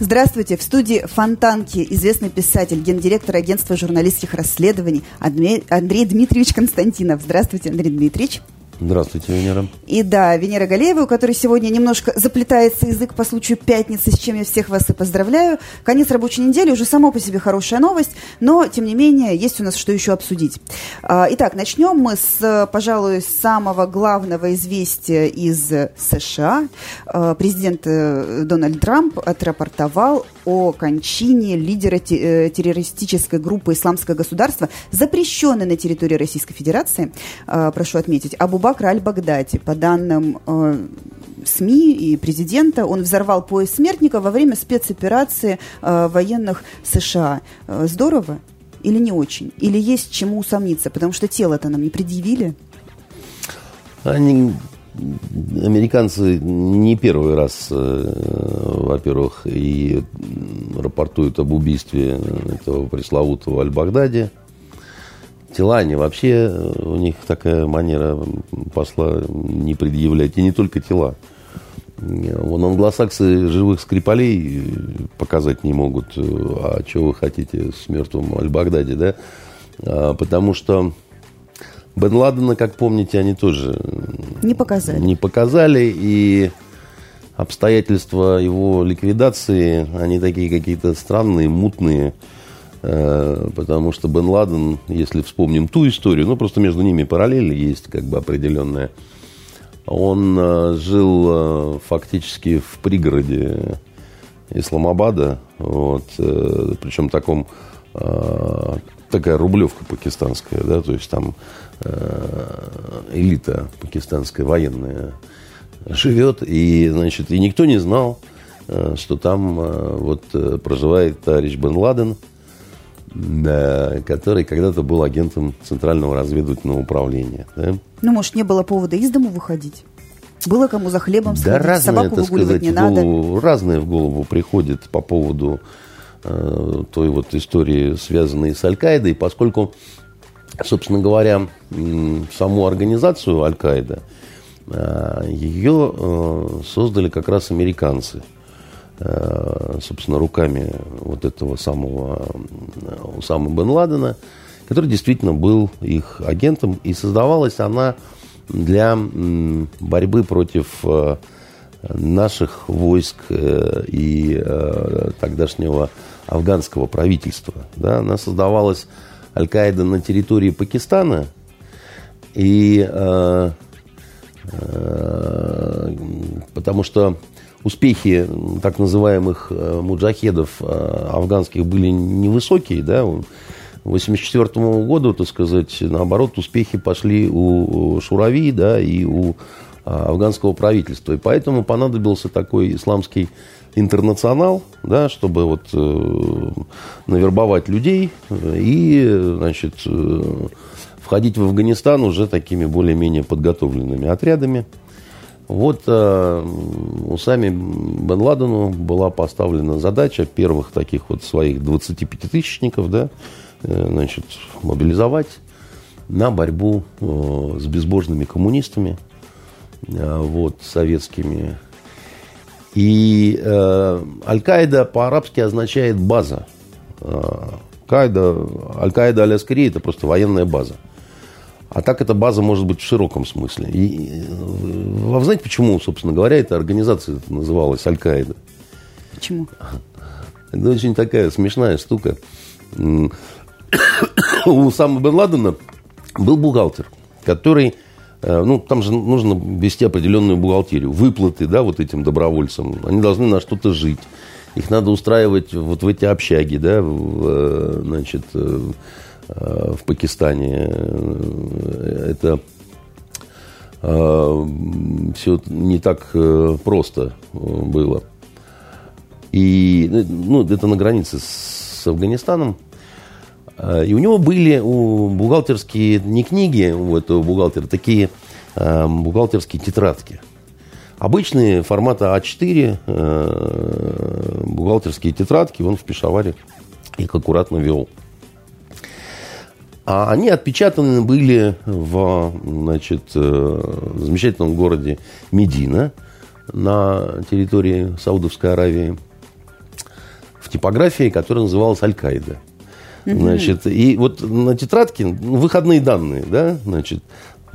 Здравствуйте. В студии Фонтанки известный писатель, гендиректор агентства журналистских расследований Андрей, Дмитриевич Константинов. Здравствуйте, Андрей Дмитриевич. Здравствуйте, Венера. И да, Венера Галеева, у которой сегодня немножко заплетается язык по случаю пятницы, с чем я всех вас и поздравляю. Конец рабочей недели уже само по себе хорошая новость, но, тем не менее, есть у нас что еще обсудить. А, итак, начнем мы с, пожалуй, самого главного известия из США. А, президент э, Дональд Трамп отрапортовал о кончине лидера э, террористической группы «Исламское государство», запрещенной на территории Российской Федерации, а, прошу отметить, Абу Бакра аль-Багдади. По данным э, СМИ и президента, он взорвал поезд смертника во время спецоперации э, военных США. Здорово или не очень? Или есть чему усомниться? Потому что тело-то нам не предъявили. Они, американцы не первый раз, э, во-первых, и рапортуют об убийстве этого пресловутого Аль-Багдади – Тела, они вообще, у них такая манера посла не предъявлять. И не только тела. Вон англосаксы живых скрипалей показать не могут. А что вы хотите с мертвым Аль-Багдади, да? А, потому что Бен Ладена, как помните, они тоже не показали. Не показали. И обстоятельства его ликвидации, они такие какие-то странные, мутные. Э, потому что Бен Ладен, если вспомним ту историю, ну, просто между ними параллель есть как бы определенная. Он э, жил э, фактически в пригороде Исламабада, вот, причем таком такая рублевка пакистанская, да, то есть там элита пакистанская военная живет, и, значит, и никто не знал, что там вот проживает товарищ Бен Ладен – который когда-то был агентом Центрального разведывательного управления. Да? Ну, может, не было повода из дому выходить? Было кому за хлебом сходить, да разное, собаку выгуливать сказать, не надо? Голову, разное в голову приходит по поводу э, той вот истории, связанной с Аль-Каидой, поскольку, собственно говоря, саму организацию Аль-Каида, э, ее э, создали как раз американцы – Э, собственно, руками вот этого самого Усама бен Ладена, который действительно был их агентом, и создавалась она для борьбы против наших войск и тогдашнего афганского правительства. Да, она создавалась Аль-Каида на территории Пакистана, и потому что успехи так называемых э, муджахедов э, афганских были невысокие, да, 1984 году, так сказать, наоборот, успехи пошли у Шурави, да, и у а, афганского правительства. И поэтому понадобился такой исламский интернационал, да, чтобы вот э, навербовать людей и, значит, входить в Афганистан уже такими более-менее подготовленными отрядами. Вот э, Усами Бен Ладену была поставлена задача первых таких вот своих 25-тысячников, да, э, значит, мобилизовать на борьбу э, с безбожными коммунистами, э, вот, советскими. И э, Аль-Каида по-арабски означает база. Э, Каида, Аль-Каида Аляскари – это просто военная база. А так эта база может быть в широком смысле. И, вы знаете, почему, собственно говоря, эта организация называлась Аль-Каида? Почему? Это очень такая смешная штука. У Сама Бен Ладена был бухгалтер, который, э, ну, там же нужно вести определенную бухгалтерию, выплаты, да, вот этим добровольцам. Они должны на что-то жить. Их надо устраивать вот в эти общаги, да, в, э, значит, э, Э, в Пакистане. Э, это э, все не так просто было. И, ну, это на границе с Афганистаном. А, и у него были у бухгалтерские, не книги у этого бухгалтера, такие э, бухгалтерские тетрадки. Обычные формата А4 э, бухгалтерские тетрадки он в Пешаваре их аккуратно вел. А они отпечатаны были в значит, э, замечательном городе Медина на территории Саудовской Аравии в типографии, которая называлась Аль-Каида. Значит, и вот на тетрадке выходные данные, да, значит,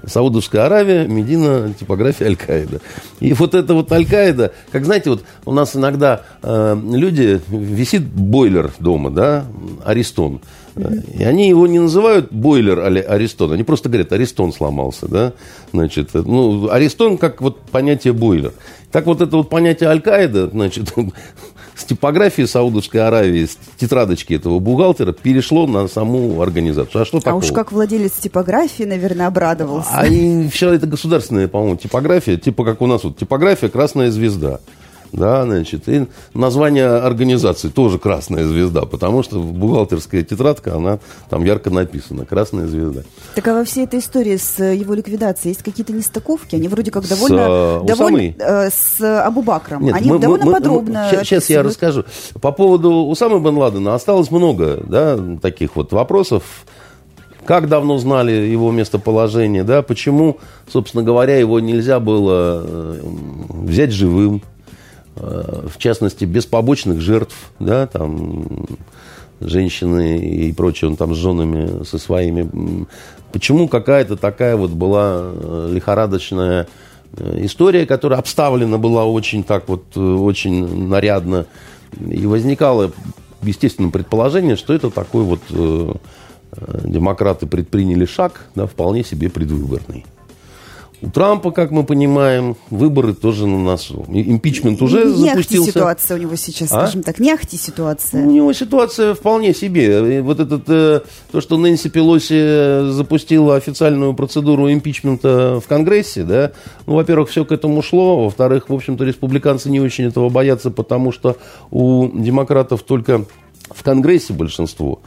Саудовская Аравия, Медина, типография Аль-Каида. И вот это вот Аль-Каида, как знаете, вот у нас иногда э, люди, висит бойлер дома, да, Аристон. И они его не называют бойлер Аристон, они просто говорят, Аристон сломался, да, значит, ну, Аристон как вот понятие бойлер. Так вот это вот понятие Аль-Каида, значит, с типографии Саудовской Аравии, с тетрадочки этого бухгалтера перешло на саму организацию. А что такого? А уж как владелец типографии, наверное, обрадовался. А и вчера это государственная, по-моему, типография, типа как у нас вот типография «Красная звезда». Да, значит, и название организации тоже «Красная звезда», потому что бухгалтерская тетрадка, она там ярко написана «Красная звезда». Так а во всей этой истории с его ликвидацией есть какие-то нестыковки? Они вроде как довольно... С, довольно э, с Абу-Бакром. Нет, Они мы, довольно мы, подробно... Мы, сейчас я расскажу. По поводу Усамы бен Ладена осталось много да, таких вот вопросов. Как давно знали его местоположение, да, почему, собственно говоря, его нельзя было э, взять живым, Э, в частности, без побочных жертв, да, там, женщины и прочее, он там с женами, со своими. Почему какая-то такая вот была э, лихорадочная э, история, которая обставлена была очень так вот, очень нарядно, и возникало, естественно, предположение, что это такой вот демократы предприняли шаг, да, вполне себе предвыборный. У Трампа, как мы понимаем, выборы тоже на носу. Импичмент уже не запустился. Ситуация у него сейчас, а? скажем так, не ахти ситуация. У него ситуация вполне себе. Вот этот, э, то, что Нэнси Пелоси запустила официальную процедуру импичмента в Конгрессе, да, ну, во-первых, все к этому шло, во-вторых, в общем-то, республиканцы не очень этого боятся, потому что у демократов только в Конгрессе большинство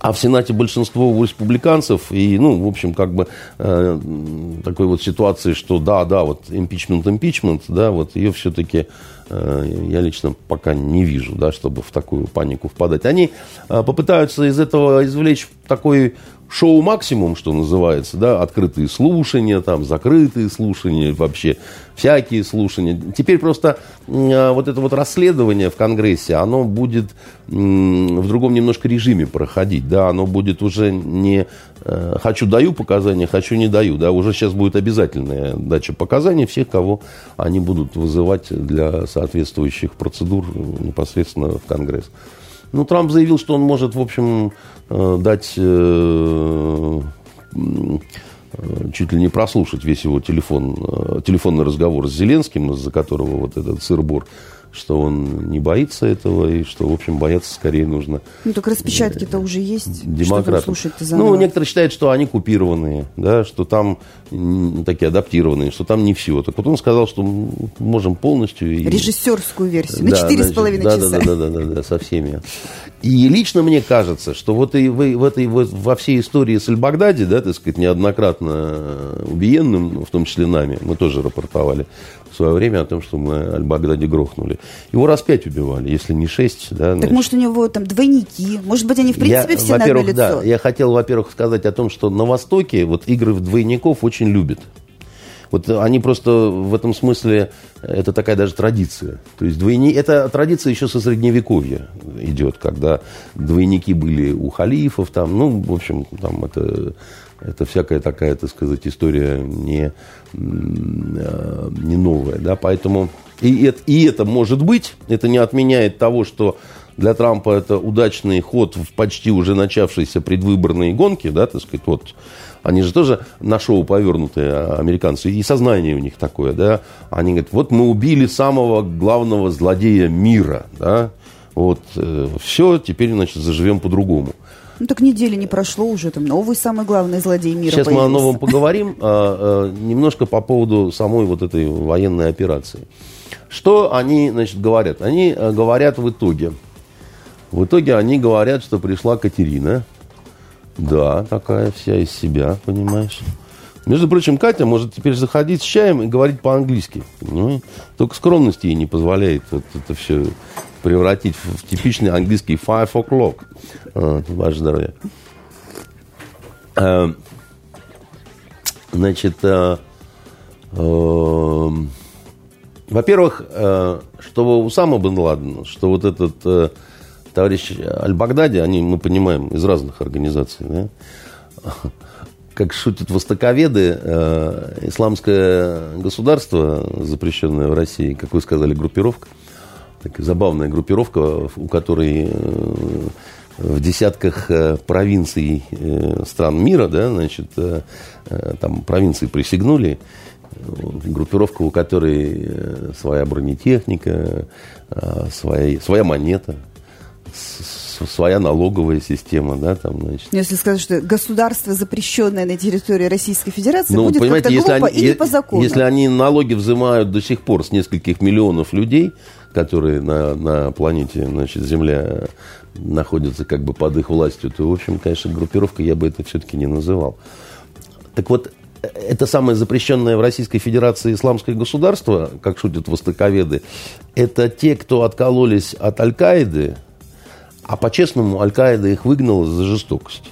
а в Сенате большинство республиканцев, и, ну, в общем, как бы э, такой вот ситуации, что да, да, вот импичмент, импичмент, да, вот ее все-таки э, я лично пока не вижу, да, чтобы в такую панику впадать. Они э, попытаются из этого извлечь такой шоу максимум, что называется, да, открытые слушания, там, закрытые слушания, вообще всякие слушания. Теперь просто э, вот это вот расследование в Конгрессе, оно будет э, в другом немножко режиме проходить, да, оно будет уже не э, хочу даю показания, хочу не даю, да, уже сейчас будет обязательная дача показаний всех, кого они будут вызывать для соответствующих процедур непосредственно в Конгресс. Ну, Трамп заявил, что он может, в общем, э, дать э, чуть ли не прослушать весь его телефон, э, телефонный разговор с Зеленским, из-за которого вот этот сыр-бор что он не боится этого, и что, в общем, бояться скорее нужно. Ну, так распечатки-то уже есть. Демократам. Ну, некоторые считают, что они купированные, да, что там такие адаптированные, что там не все. Так вот он сказал, что можем полностью... И... Режиссерскую версию на четыре с половиной часа. Да, да, да, да, да, да, со всеми. И лично мне кажется, что вот и в, в этой, вот, во всей истории с Аль-Багдади, да, так сказать, неоднократно убиенным, в том числе нами, мы тоже рапортовали, в свое время о том, что мы Аль-Багдади грохнули. Его раз пять убивали, если не шесть. Да, так значит. может у него там двойники? Может быть, они в принципе я, все на одно лицо? Да, я хотел, во-первых, сказать о том, что на Востоке вот игры в двойников очень любят. Вот они просто в этом смысле, это такая даже традиция. То есть двойни, это традиция еще со средневековья идет, когда двойники были у халифов, там, ну, в общем, там это это всякая такая, так сказать, история не, э, не новая. Да? Поэтому и это, и это может быть, это не отменяет того, что для Трампа это удачный ход в почти уже начавшейся предвыборные гонки, да, так сказать, вот они же тоже на шоу повернутые а, американцы, и сознание у них такое, да, они говорят, вот мы убили самого главного злодея мира, да, вот, э, все, теперь, значит, заживем по-другому. Ну так недели не прошло уже, там новый самый главный злодей мира Сейчас появился. мы о новом поговорим. А, а, немножко по поводу самой вот этой военной операции. Что они, значит, говорят? Они а, говорят в итоге. В итоге они говорят, что пришла Катерина. Да, такая вся из себя, понимаешь. Между прочим, Катя может теперь заходить с чаем и говорить по-английски. Ну, только скромность ей не позволяет вот это все превратить в, типичный английский five o'clock. А, ваше здоровье. А, значит, а, а, во-первых, а, что у Усама бен Ладена, что вот этот товарищ Аль-Багдади, они, мы понимаем, из разных организаций, да, как шутят востоковеды, э, исламское государство, запрещенное в России, как вы сказали, группировка, такая забавная группировка, у которой э, в десятках э, провинций э, стран мира, да, значит, э, э, там провинции присягнули, группировка, у которой э, своя бронетехника, э, своя, своя монета, своя налоговая система, да, там, значит, Ну, Если сказать, что государство, запрещенное на территории Российской Федерации, Ну, будет понимаете, если глупо они, и не по закону. если они налоги взимают до сих пор с нескольких миллионов людей, которые на, на планете, значит, Земля находятся как бы под их властью, то, в общем, конечно, группировка я бы это все-таки не называл. Так вот, э, это самое запрещенное в Российской Федерации исламское государство, как шутят востоковеды, это те, кто откололись от Аль-Каиды, а по-честному Аль-Каида их выгнала за жестокость.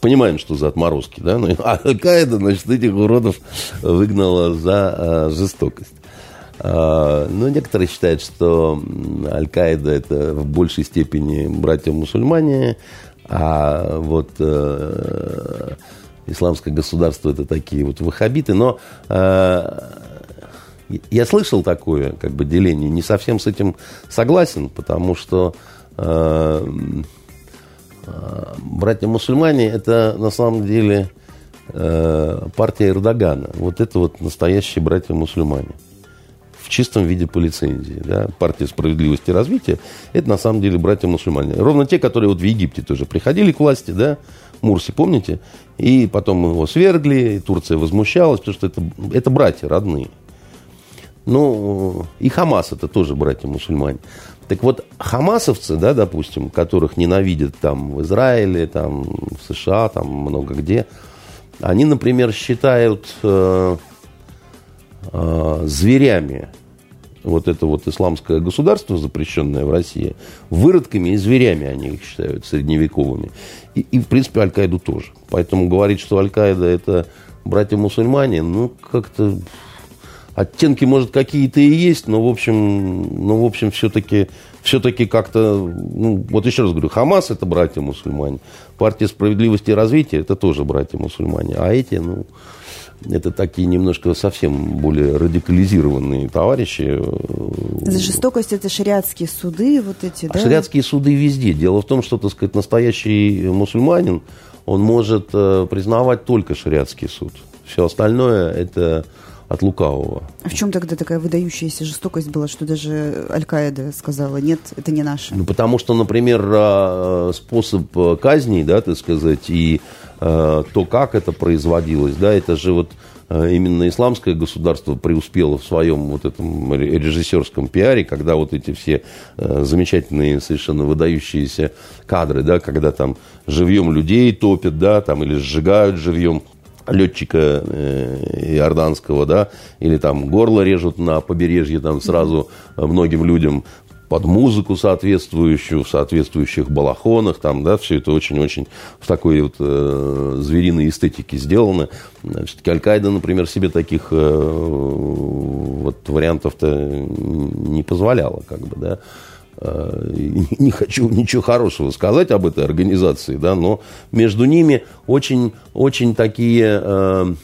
Понимаем, что за отморозки, да? А Аль-Каида, значит, этих уродов выгнала за а, жестокость. А, ну, некоторые считают, что Аль-Каида это в большей степени братья-мусульмане, а вот э, исламское государство это такие вот ваххабиты. Но э, я слышал такое как бы деление, не совсем с этим согласен, потому что э, э, братья-мусульмане это на самом деле э, партия Эрдогана. Вот это вот настоящие братья-мусульмане. В чистом виде по лицензии. Да? Партия справедливости и развития это на самом деле братья-мусульмане. Ровно те, которые вот в Египте тоже приходили к власти, да, Мурси, помните? И потом его свергли, и Турция возмущалась, потому что это, это братья родные. Ну, и Хамас это тоже братья-мусульмане. Так вот, хамасовцы, да, допустим, которых ненавидят там в Израиле, там в США, там много где, они, например, считают э, э, зверями вот это вот исламское государство, запрещенное в России, выродками и зверями они их считают, средневековыми. И, и в принципе, Аль-Каиду тоже. Поэтому говорить, что Аль-Каида это братья-мусульмане, ну, как-то оттенки, может, какие-то и есть, но, в общем, но, в общем все-таки все-таки как-то, ну, вот еще раз говорю, Хамас – это братья-мусульмане, партия справедливости и развития – это тоже братья-мусульмане, а эти, ну, это такие немножко совсем более радикализированные товарищи. За жестокость это шариатские суды, вот эти, А да? шариатские суды везде. Дело в том, что, так сказать, настоящий мусульманин, он может э, признавать только шариатский суд. Все остальное – это от лукавого. А в чем тогда такая выдающаяся жестокость была, что даже Аль-Каида сказала, нет, это не наше? Ну, потому что, например, э, способ э, казни, да, так сказать, и то, как это производилось, да, это же вот именно исламское государство преуспело в своем вот этом ре- режиссерском пиаре, когда вот эти все замечательные, совершенно выдающиеся кадры, да, когда там живьем людей топят, да, там, или сжигают живьем летчика э, иорданского, да, или там горло режут на побережье там сразу многим людям под музыку соответствующую, в соответствующих балахонах, там, да, все это очень-очень в такой вот э, звериной эстетике сделано. Все-таки Аль-Каида, например, себе таких э, вот вариантов-то не позволяла, как бы, да. Э, Не хочу ничего хорошего сказать об этой организации, да, но между ними очень, очень такие э,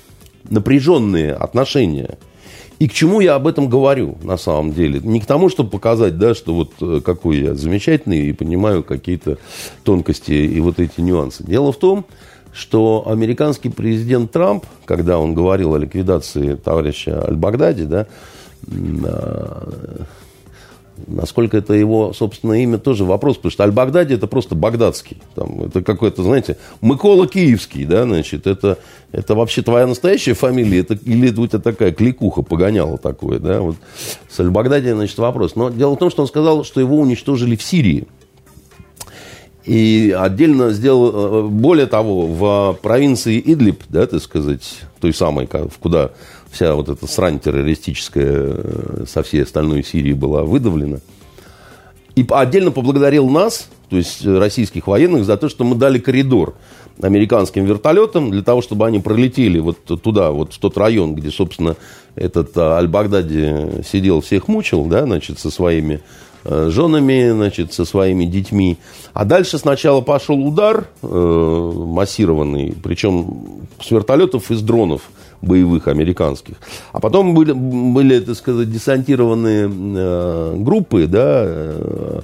напряженные отношения. И к чему я об этом говорю, на самом деле? Не к тому, чтобы показать, да, что вот э, какой я замечательный и понимаю какие-то тонкости и вот эти нюансы. Дело в том, что американский президент Трамп, когда он говорил о ликвидации товарища Аль-Багдади, да, а, Насколько это его собственное имя, тоже вопрос, потому что Аль-Багдади это просто багдадский. Там, это какой-то, знаете, Микола Киевский, да, значит, это, это вообще твоя настоящая фамилия, это, или это у тебя такая кликуха погоняла такое, да, вот с Аль-Багдади, значит, вопрос. Но дело в том, что он сказал, что его уничтожили в Сирии. И отдельно сделал, э, более того, в провинции Идлиб, да, так сказать, той самой, куда вся вот эта срань террористическая э, со всей остальной Сирии была выдавлена. И отдельно поблагодарил нас, то есть российских военных, за то, что мы дали коридор американским вертолетам для того, чтобы они пролетели вот туда, вот в тот район, где, собственно, этот а, Аль-Багдади сидел, всех мучил, да, значит, со своими Э, женами, значит, со своими детьми. А дальше сначала пошел удар э, массированный, причем с вертолетов и с дронов боевых американских. А потом были, были так сказать, десантированные э, группы, да, э,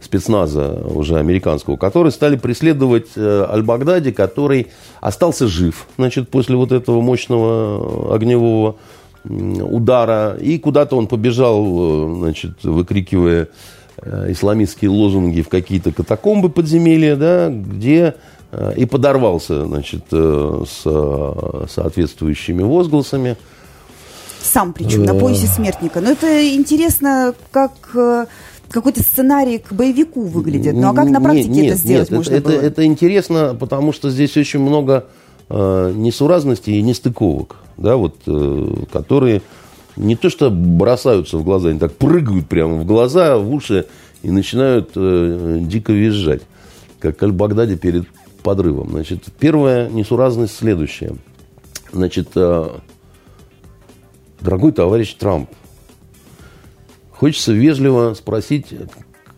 спецназа уже американского, которые стали преследовать э, Аль-Багдади, который остался жив, значит, после вот этого мощного огневого удара, и куда-то он побежал, значит, выкрикивая исламистские лозунги в какие-то катакомбы подземелья, да, где и подорвался, значит, с соответствующими возгласами. Сам причем, на поясе смертника. Но это интересно, как какой-то сценарий к боевику выглядит. Ну а как на практике нет, это сделать нет, можно это, было? Это, это интересно, потому что здесь очень много э, несуразностей и нестыковок да, вот, э, которые не то что бросаются в глаза, они так прыгают прямо в глаза, в уши и начинают э, дико визжать, как Аль-Багдади перед подрывом. Значит, первая несуразность следующая. Значит, э, дорогой товарищ Трамп, хочется вежливо спросить,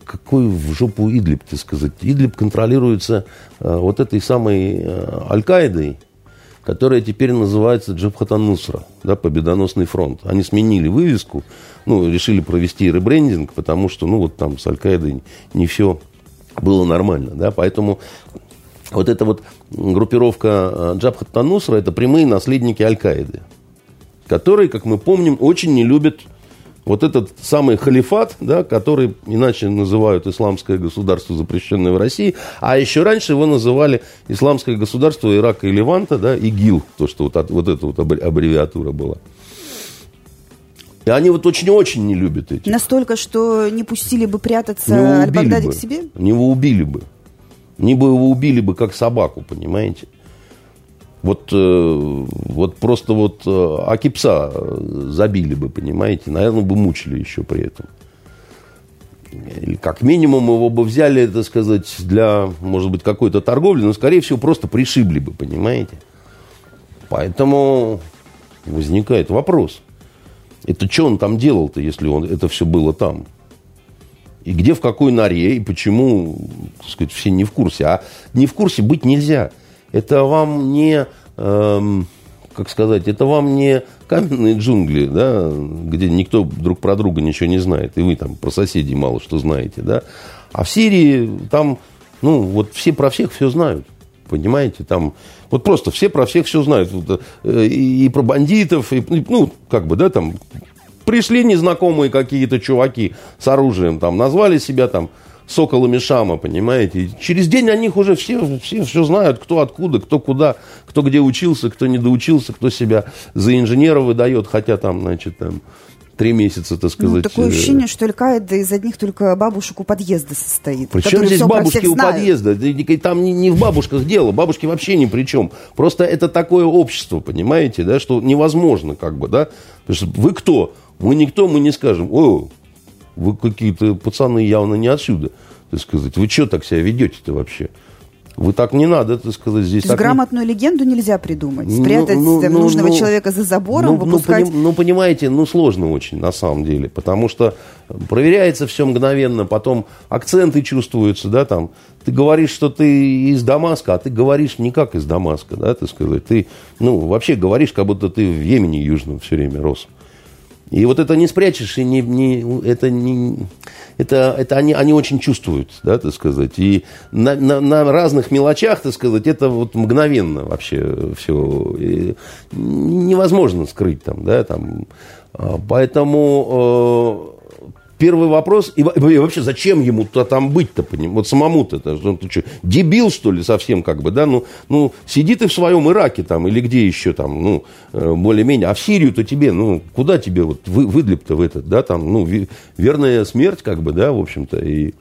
какой в жопу Идлиб, ты сказать. Идлиб контролируется э, вот этой самой э, Аль-Каидой, которая теперь называется Джабхатан да, Победоносный фронт. Они сменили вывеску, ну, решили провести ребрендинг, потому что, ну, вот там с Аль-Каидой не все было нормально, да, поэтому вот эта вот группировка э, Джабхат Нусра – это прямые наследники Аль-Каиды, которые, как мы помним, очень не любят вот этот самый халифат, да, который иначе называют исламское государство, запрещенное в России, а еще раньше его называли исламское государство Ирака и Леванта, да, ИГИЛ, то, что вот, вот эта вот аббревиатура была. И они вот очень-очень не любят эти. Настолько, что не пустили бы прятаться Аль-Багдади к себе? Не его убили бы. Не бы его убили бы как собаку, понимаете? Вот, э, вот просто вот э, Акипса забили бы, понимаете, наверное, бы мучили еще при этом. Или как минимум его бы взяли, так сказать, для, может быть, какой-то торговли, но, скорее всего, просто пришибли бы, понимаете. Поэтому возникает вопрос. Это что он там делал-то, если он, это все было там? И где, в какой норе, и почему, так сказать, все не в курсе. А не в курсе быть нельзя – это вам не, эм, как сказать, это вам не каменные джунгли, да, где никто друг про друга ничего не знает, и вы там про соседей мало что знаете, да. А в Сирии там, ну, вот все про всех все знают. Понимаете, там вот просто все про всех все знают. Э, и, про бандитов, и, ну, как бы, да, там пришли незнакомые какие-то чуваки с оружием, там, назвали себя там соколами Шама, понимаете? И через день о них уже все, все все знают, кто откуда, кто куда, кто где учился, кто не доучился, кто себя за инженера выдает, хотя там, значит, там, три месяца, так ну, сказать. Ну, такое э, ощущение, что Аль-Каида из одних только бабушек у подъезда состоит. Причем здесь бабушки у подъезда? Там не, не в бабушках дело, бабушки вообще ни при чем. Просто это такое общество, понимаете, да, что невозможно как бы, да. Потому что вы кто? Мы никто, мы не скажем, о, вы какие-то пацаны явно не отсюда, так сказать. Вы что так себя ведете-то вообще? Вы так не надо, так сказать, здесь. То есть грамотную не... легенду нельзя придумать, ну, спрятать ну, ну, нужного ну, человека за забором, ну, выпускать. Ну, ну, понимаете, ну сложно очень на самом деле, потому что проверяется все мгновенно, потом акценты чувствуются, да, там. Ты говоришь, что ты из Дамаска, а ты говоришь не как из Дамаска, да, так сказать. Ты, ну, вообще говоришь, как будто ты в Йемене Южном все время рос. И вот это не спрячешь, и не, не, это, не, это, это они, они очень чувствуют, да, так сказать. И на, на, на разных мелочах, так сказать, это вот мгновенно вообще все и невозможно скрыть там, да, там. А, поэтому э, первый вопрос, и, вообще, зачем ему -то там быть-то, поним? вот самому-то, это, он, что, дебил, что ли, совсем, как бы, да, ну, ну, сиди ты в своем Ираке там, или где еще там, ну, э, более-менее, а в Сирию-то тебе, ну, куда тебе вот вы, выдлеп-то в этот, да, там, ну, верная смерть, как бы, да, в общем-то, и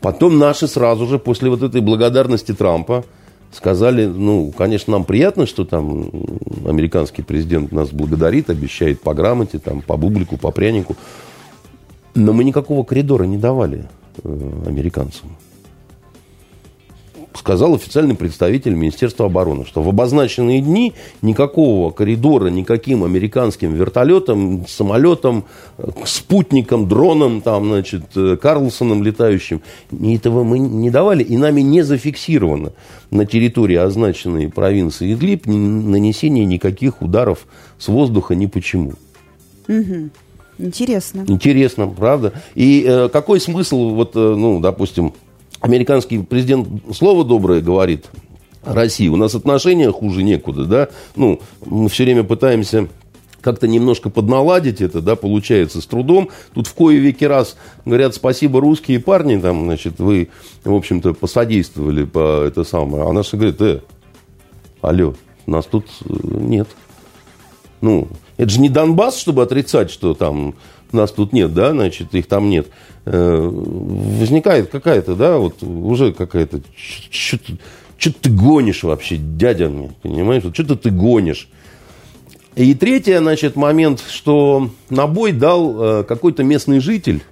потом наши сразу же, после вот этой благодарности Трампа, сказали, ну, конечно, нам приятно, что там американский президент нас благодарит, обещает по грамоте, там, по бублику, по прянику. Но мы никакого коридора не давали э, американцам сказал официальный представитель Министерства обороны, что в обозначенные дни никакого коридора, никаким американским вертолетом, самолетом, спутником, дроном, там, значит, э, Карлсоном летающим, этого мы не давали, и нами не зафиксировано на территории означенной провинции Идлиб нанесение никаких ударов с воздуха ни почему. Угу. Интересно. Интересно, правда. И э, какой смысл, вот, э, ну, допустим, американский президент слово доброе говорит России. У нас отношения хуже некуда, да. Ну, мы все время пытаемся как-то немножко подналадить это, да, получается с трудом. Тут в кое веки раз говорят спасибо русские парни, там, значит, вы, в общем-то, посодействовали по это самое. А наши говорят, э, алло, нас тут э, нет. Ну, это же не Донбасс, чтобы отрицать, что там нас тут нет, да, значит, их там нет. Э, возникает какая-то, да, вот уже какая-то, что ты гонишь вообще, дядя мне, понимаешь, вот что-то ты гонишь. И третий, значит, момент, что на бой дал э, какой-то местный житель,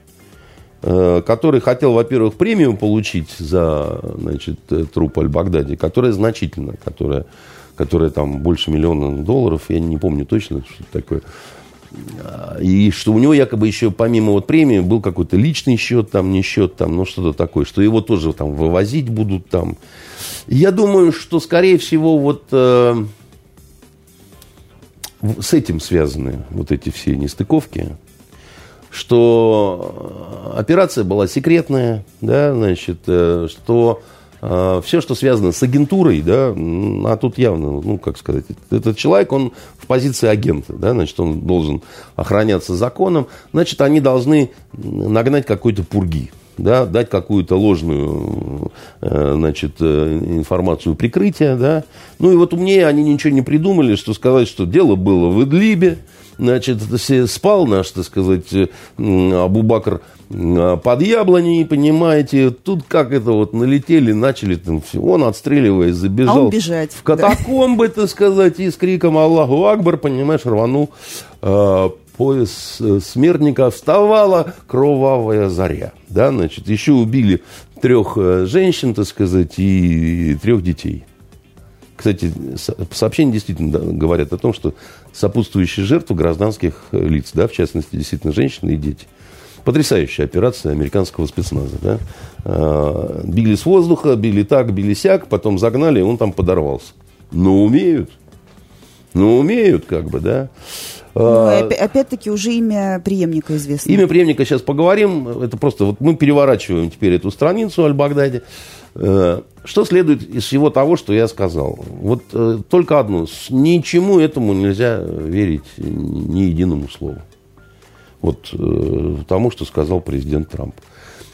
э, который хотел, во-первых, премию получить за, значит, труп Аль-Багдади, которая значительна, которая, которая там больше миллиона долларов, я не помню точно, что такое. И что у него якобы еще помимо вот премии был какой-то личный счет, там не счет, там, ну что-то такое, что его тоже там вывозить будут там. Я думаю, что скорее всего вот э, с этим связаны вот эти все нестыковки, что операция была секретная, да, значит, э, что а, все, что связано с агентурой, да, а тут явно, ну, как сказать, этот человек, он в позиции агента, да, значит, он должен охраняться законом, значит, они должны нагнать какой-то пурги, да, дать какую-то ложную э, значит, э, информацию прикрытия. Да. Ну и вот умнее они ничего не придумали, что сказать, что дело было в Идлибе, значит, спал наш, так сказать, Абубакр а, под яблоней, понимаете, тут как это вот налетели, начали там все, он отстреливаясь забежал а он бежать, в катакомбы, да. так сказать, и с криком Аллаху Акбар, понимаешь, рванул э, пояс э, смертника, вставала кровавая заря, да, значит, еще убили трех э, женщин, так сказать, и трех детей. Кстати, сообщения действительно говорят о том, что сопутствующие жертвы гражданских лиц, да, в частности, действительно, женщины и дети. Потрясающая операция американского спецназа. Да? А, били с воздуха, били так, били сяк, потом загнали, и он там подорвался. Но умеют. Ну, умеют, как бы, да. Ну, а, опять-таки уже имя преемника известно. Имя преемника сейчас поговорим. Это просто вот мы переворачиваем теперь эту страницу Аль-Багдади. Что следует из всего того, что я сказал? Вот э, только одно. Ничему этому нельзя верить ни единому слову. Вот э, тому, что сказал президент Трамп.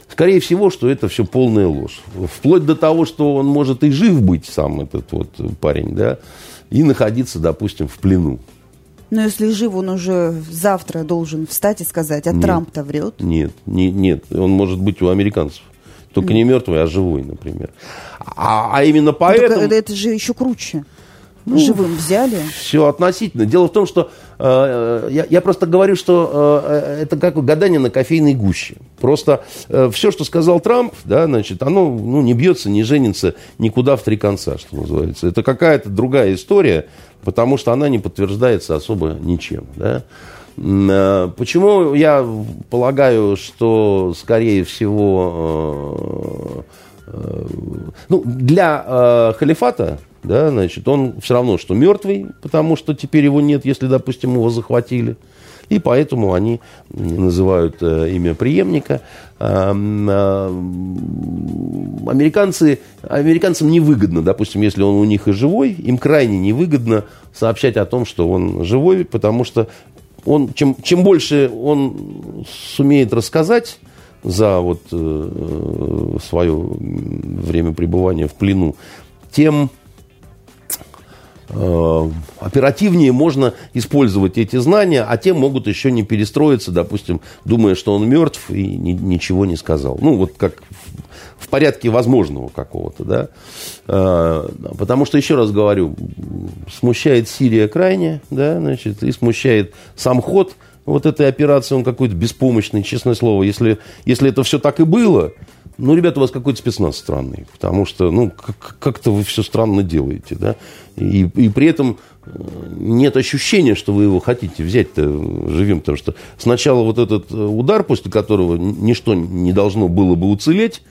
Скорее всего, что это все полная ложь. Вплоть до того, что он может и жив быть, сам этот вот парень, да, и находиться, допустим, в плену. Но если жив, он уже завтра должен встать и сказать, а Трамп-то врет? Нет, не, нет, он может быть у американцев. Только не мертвый, а живой, например. А, а именно поэтому... это, это же еще круче. Ну, Живым взяли? Все относительно. Дело в том, что э, я, я просто говорю, что э, это как гадание на кофейной гуще. Просто э, все, что сказал Трамп, да, значит, оно ну, не бьется, не женится никуда в три конца, что называется. Это какая-то другая история, потому что она не подтверждается особо ничем. Да. Э, почему я полагаю, что, скорее всего, э, э, ну, для халифата да, значит, он все равно, что мертвый, потому что теперь его нет, если, допустим, его захватили. И поэтому они называют имя преемника. Американцы, американцам невыгодно, допустим, если он у них и живой, им крайне невыгодно сообщать о том, что он живой, потому что он, чем, чем больше он сумеет рассказать за вот, э, свое время пребывания в плену, тем оперативнее можно использовать эти знания, а те могут еще не перестроиться, допустим, думая, что он мертв и ни, ничего не сказал. Ну, вот как в порядке возможного какого-то, да. Э, потому что, еще раз говорю, смущает Сирия крайне, да, значит, и смущает сам ход вот этой операции, он какой-то беспомощный, честное слово. Если, если это все так и было, ну, ребята, у вас какой-то спецназ странный, потому что, ну, как-то вы все странно делаете, да, и, и при этом э, нет ощущения, что вы его хотите взять-то живем, потому что сначала вот этот удар, после которого ничто не должно было бы уцелеть,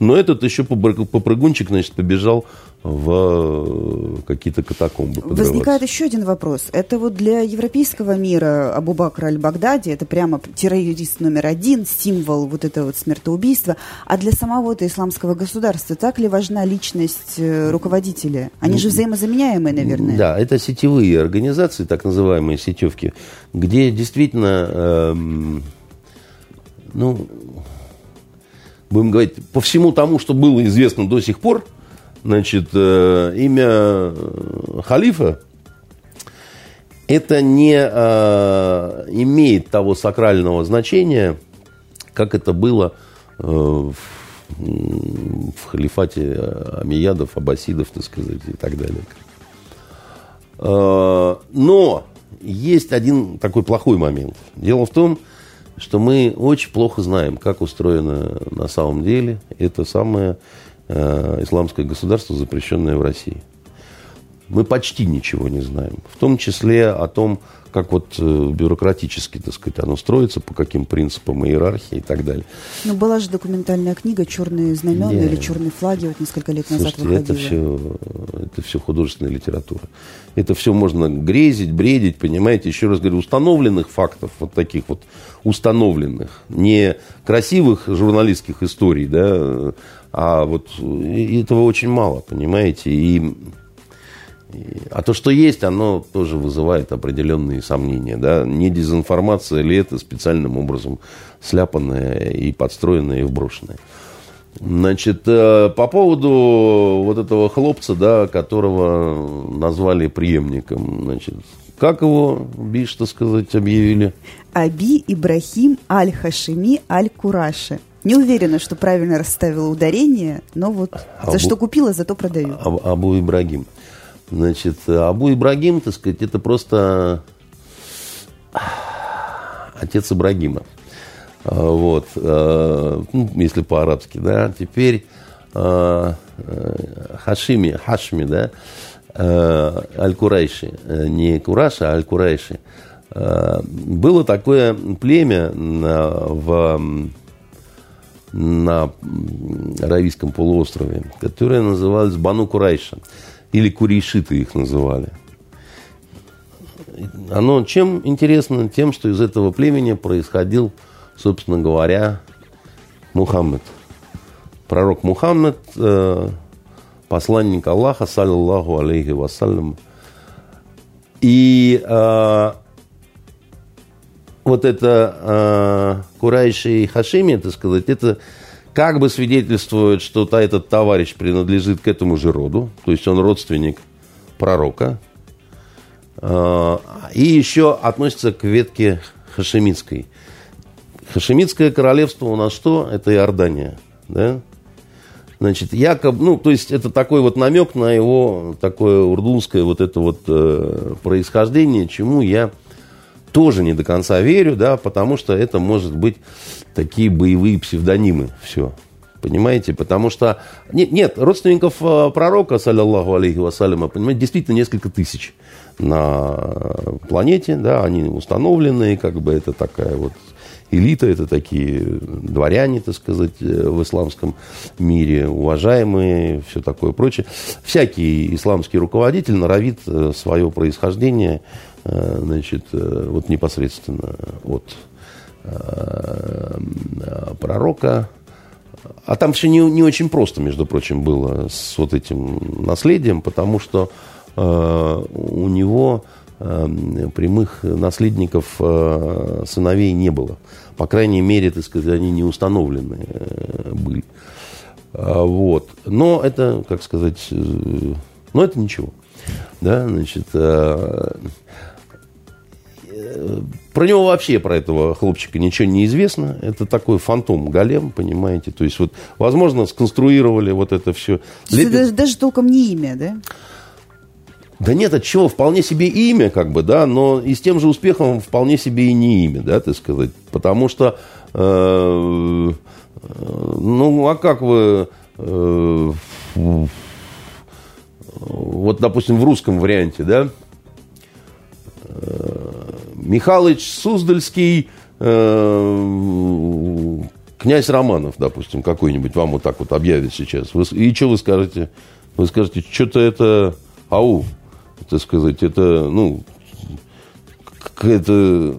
но этот еще попрыгунчик, значит, побежал в э, какие-то катакомбы. Возникает еще один вопрос. Это вот для европейского мира Абу-Бакр аль-Багдади, это прямо террорист номер один, символ вот этого вот смертоубийства. А для самого это исламского государства так ли важна личность э, руководителя? Они ну, же взаимозаменяемые, наверное. Да, это сетевые организации, так называемые сетевки, где действительно, эм, ну, будем говорить, по всему тому, что было известно до сих пор, значит, э, имя э, халифа, это не э, имеет того сакрального значения, как это было в, в халифате Амиядов, Аббасидов, так сказать, и так далее. Но есть один такой плохой момент. Дело в том, что мы очень плохо знаем, как устроено на самом деле это самое э, исламское государство, запрещенное в России. Мы почти ничего не знаем. В том числе о том, как вот э, бюрократически, так сказать, оно строится, по каким принципам иерархии и так далее. Ну, была же документальная книга «Черные знамена» yeah. или «Черные флаги», вот несколько лет назад Слушайте, выходила. это все, это все художественная литература. Это все можно грезить, бредить, понимаете. Еще раз говорю, установленных фактов, вот таких вот установленных, не красивых журналистских историй, да, а вот этого очень мало, понимаете. И а то, что есть, оно тоже вызывает определенные сомнения. Да? Не дезинформация ли это специальным образом сляпанная и подстроенная и вброшенная. Значит, э, по поводу вот этого хлопца, да, которого назвали преемником, значит, как его, Би, что сказать, объявили? Аби Ибрахим Аль-Хашими Аль-Кураши. Не уверена, что правильно расставила ударение, но вот Абу, за что купила, зато продаю. Абу Ибрагим. Значит, Абу Ибрагим, так сказать, это просто отец Ибрагима. А, вот, а, ну, если по-арабски, да. Теперь а, Хашими, Хашми, да, Аль-Курайши, не Кураша, а Аль-Курайши. Было такое племя в на Аравийском полуострове, которое называлось Бану Курайша или курейшиты их называли. Оно чем интересно? Тем, что из этого племени происходил, собственно говоря, Мухаммед. Пророк Мухаммед, э, посланник Аллаха, саллиллаху алейхи вассалям. И э, вот это э, Курайши и Хашими, так сказать, это как бы свидетельствует, что та, этот товарищ принадлежит к этому же роду, то есть он родственник пророка, а, и еще относится к ветке Хашемитской. Хашемитское королевство у нас что? Это Иордания, да? Значит, якобы, ну, то есть это такой вот намек на его такое урдунское вот это вот э, происхождение, чему я тоже не до конца верю, да, потому что это может быть такие боевые псевдонимы. Все. Понимаете? Потому что... Нет, нет родственников э, пророка, саллиллаху алейхи вассаляма, понимаете, действительно несколько тысяч на планете, да, они установленные, как бы это такая вот элита, это такие дворяне, так сказать, э, в исламском мире, уважаемые, все такое прочее. Всякий исламский руководитель норовит э, свое происхождение значит, э, вот непосредственно от э, пророка. А там все не, не очень просто, между прочим, было с вот этим наследием, потому что у него прямых наследников сыновей не было. По крайней мере, так сказать, они не установлены были. Вот. Но это, как сказать, но это ничего. Да, значит, про него вообще, про этого хлопчика, ничего не известно. Это такой фантом голем, понимаете. То есть, вот, возможно, сконструировали вот это все. Лепит... Даже, даже толком не имя, да? Да нет, от чего? Вполне себе имя, как бы, да, но и с тем же успехом вполне себе и не имя, да, так сказать. Потому что, э, э ну, а как вы... Э, вот, допустим, в русском варианте, да, Михалыч Суздальский, э, князь Романов, допустим, какой-нибудь вам вот так вот объявит сейчас. И что вы скажете? Вы скажете, что-то это ау, так сказать, это, ну, это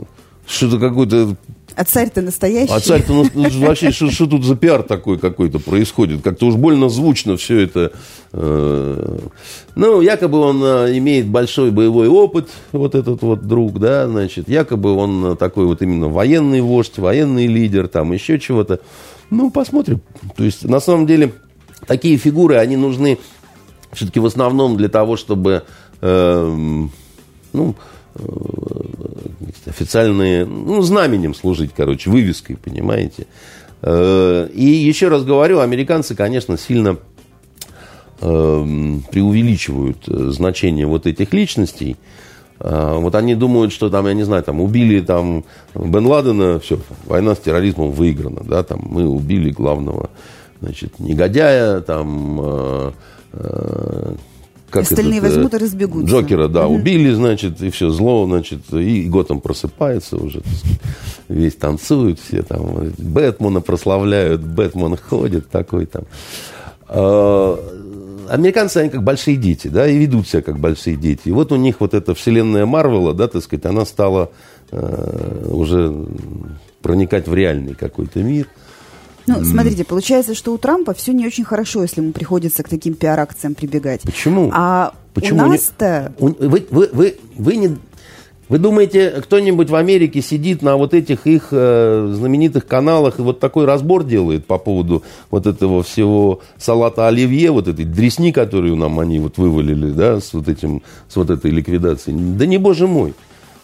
что-то какой-то а царь-то настоящий. А царь-то ну, вообще, что, тут за пиар такой какой-то происходит? Как-то уж больно звучно все это. Э, ну, якобы он э, имеет большой боевой опыт, вот этот вот друг, да, значит, якобы он такой вот именно военный вождь, военный лидер, там еще чего-то. Ну, посмотрим. То есть, на самом деле, такие фигуры, они нужны все-таки в основном для того, чтобы, э, ну, Э, официальные, ну, знаменем служить, короче, вывеской, понимаете. Э, и еще раз говорю, американцы, конечно, сильно э, преувеличивают значение вот этих личностей. Вот они думают, что там, я не знаю, там убили там Бен Ладена, все, война с терроризмом выиграна, да, там мы убили главного, значит, негодяя, там как Остальные этот, возьмут и разбегутся. Джокера, да, угу. убили, значит, и все, зло, значит, и Готэм просыпается уже, весь танцует, все там, Бэтмена прославляют, Бэтмен ходит такой там. А, американцы, они как большие дети, да, и ведут себя как большие дети. И вот у них вот эта вселенная Марвела, да, так сказать, она стала э, уже проникать в реальный какой-то мир. Ну, смотрите, получается, что у Трампа все не очень хорошо, если ему приходится к таким пиар-акциям прибегать. Почему? А Почему у нас-то... Не... Вы, вы, вы, вы не... Вы думаете, кто-нибудь в Америке сидит на вот этих их э, знаменитых каналах и вот такой разбор делает по поводу вот этого всего салата оливье, вот этой дресни, которую нам они вот вывалили, да, с вот этим, с вот этой ликвидацией? Да не боже мой.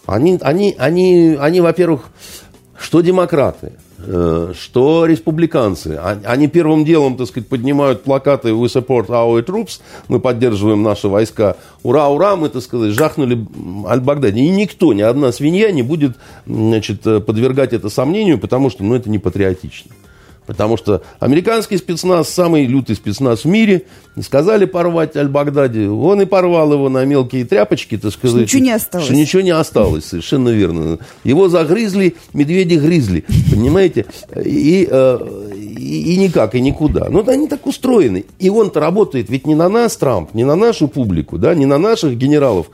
Они, они, они, они во-первых, что демократы, что республиканцы, а, они первым делом, так сказать, поднимают плакаты «We support our troops», мы поддерживаем наши войска, ура, ура, мы, так сказать, жахнули Аль-Багдади. И никто, ни одна свинья не будет, значит, э, подвергать это сомнению, потому что, ну, это не патриотично. Потому что американский спецназ, самый лютый спецназ в мире, сказали порвать Аль-Багдади. Он и порвал его на мелкие тряпочки, так сказать. Что ничего не осталось. Что ничего не осталось, совершенно верно. Его загрызли, медведи грызли, понимаете? И, э, и, и никак, и никуда. Но они так устроены. И он-то работает ведь не на нас, Трамп, не на нашу публику, да, не на наших генералов,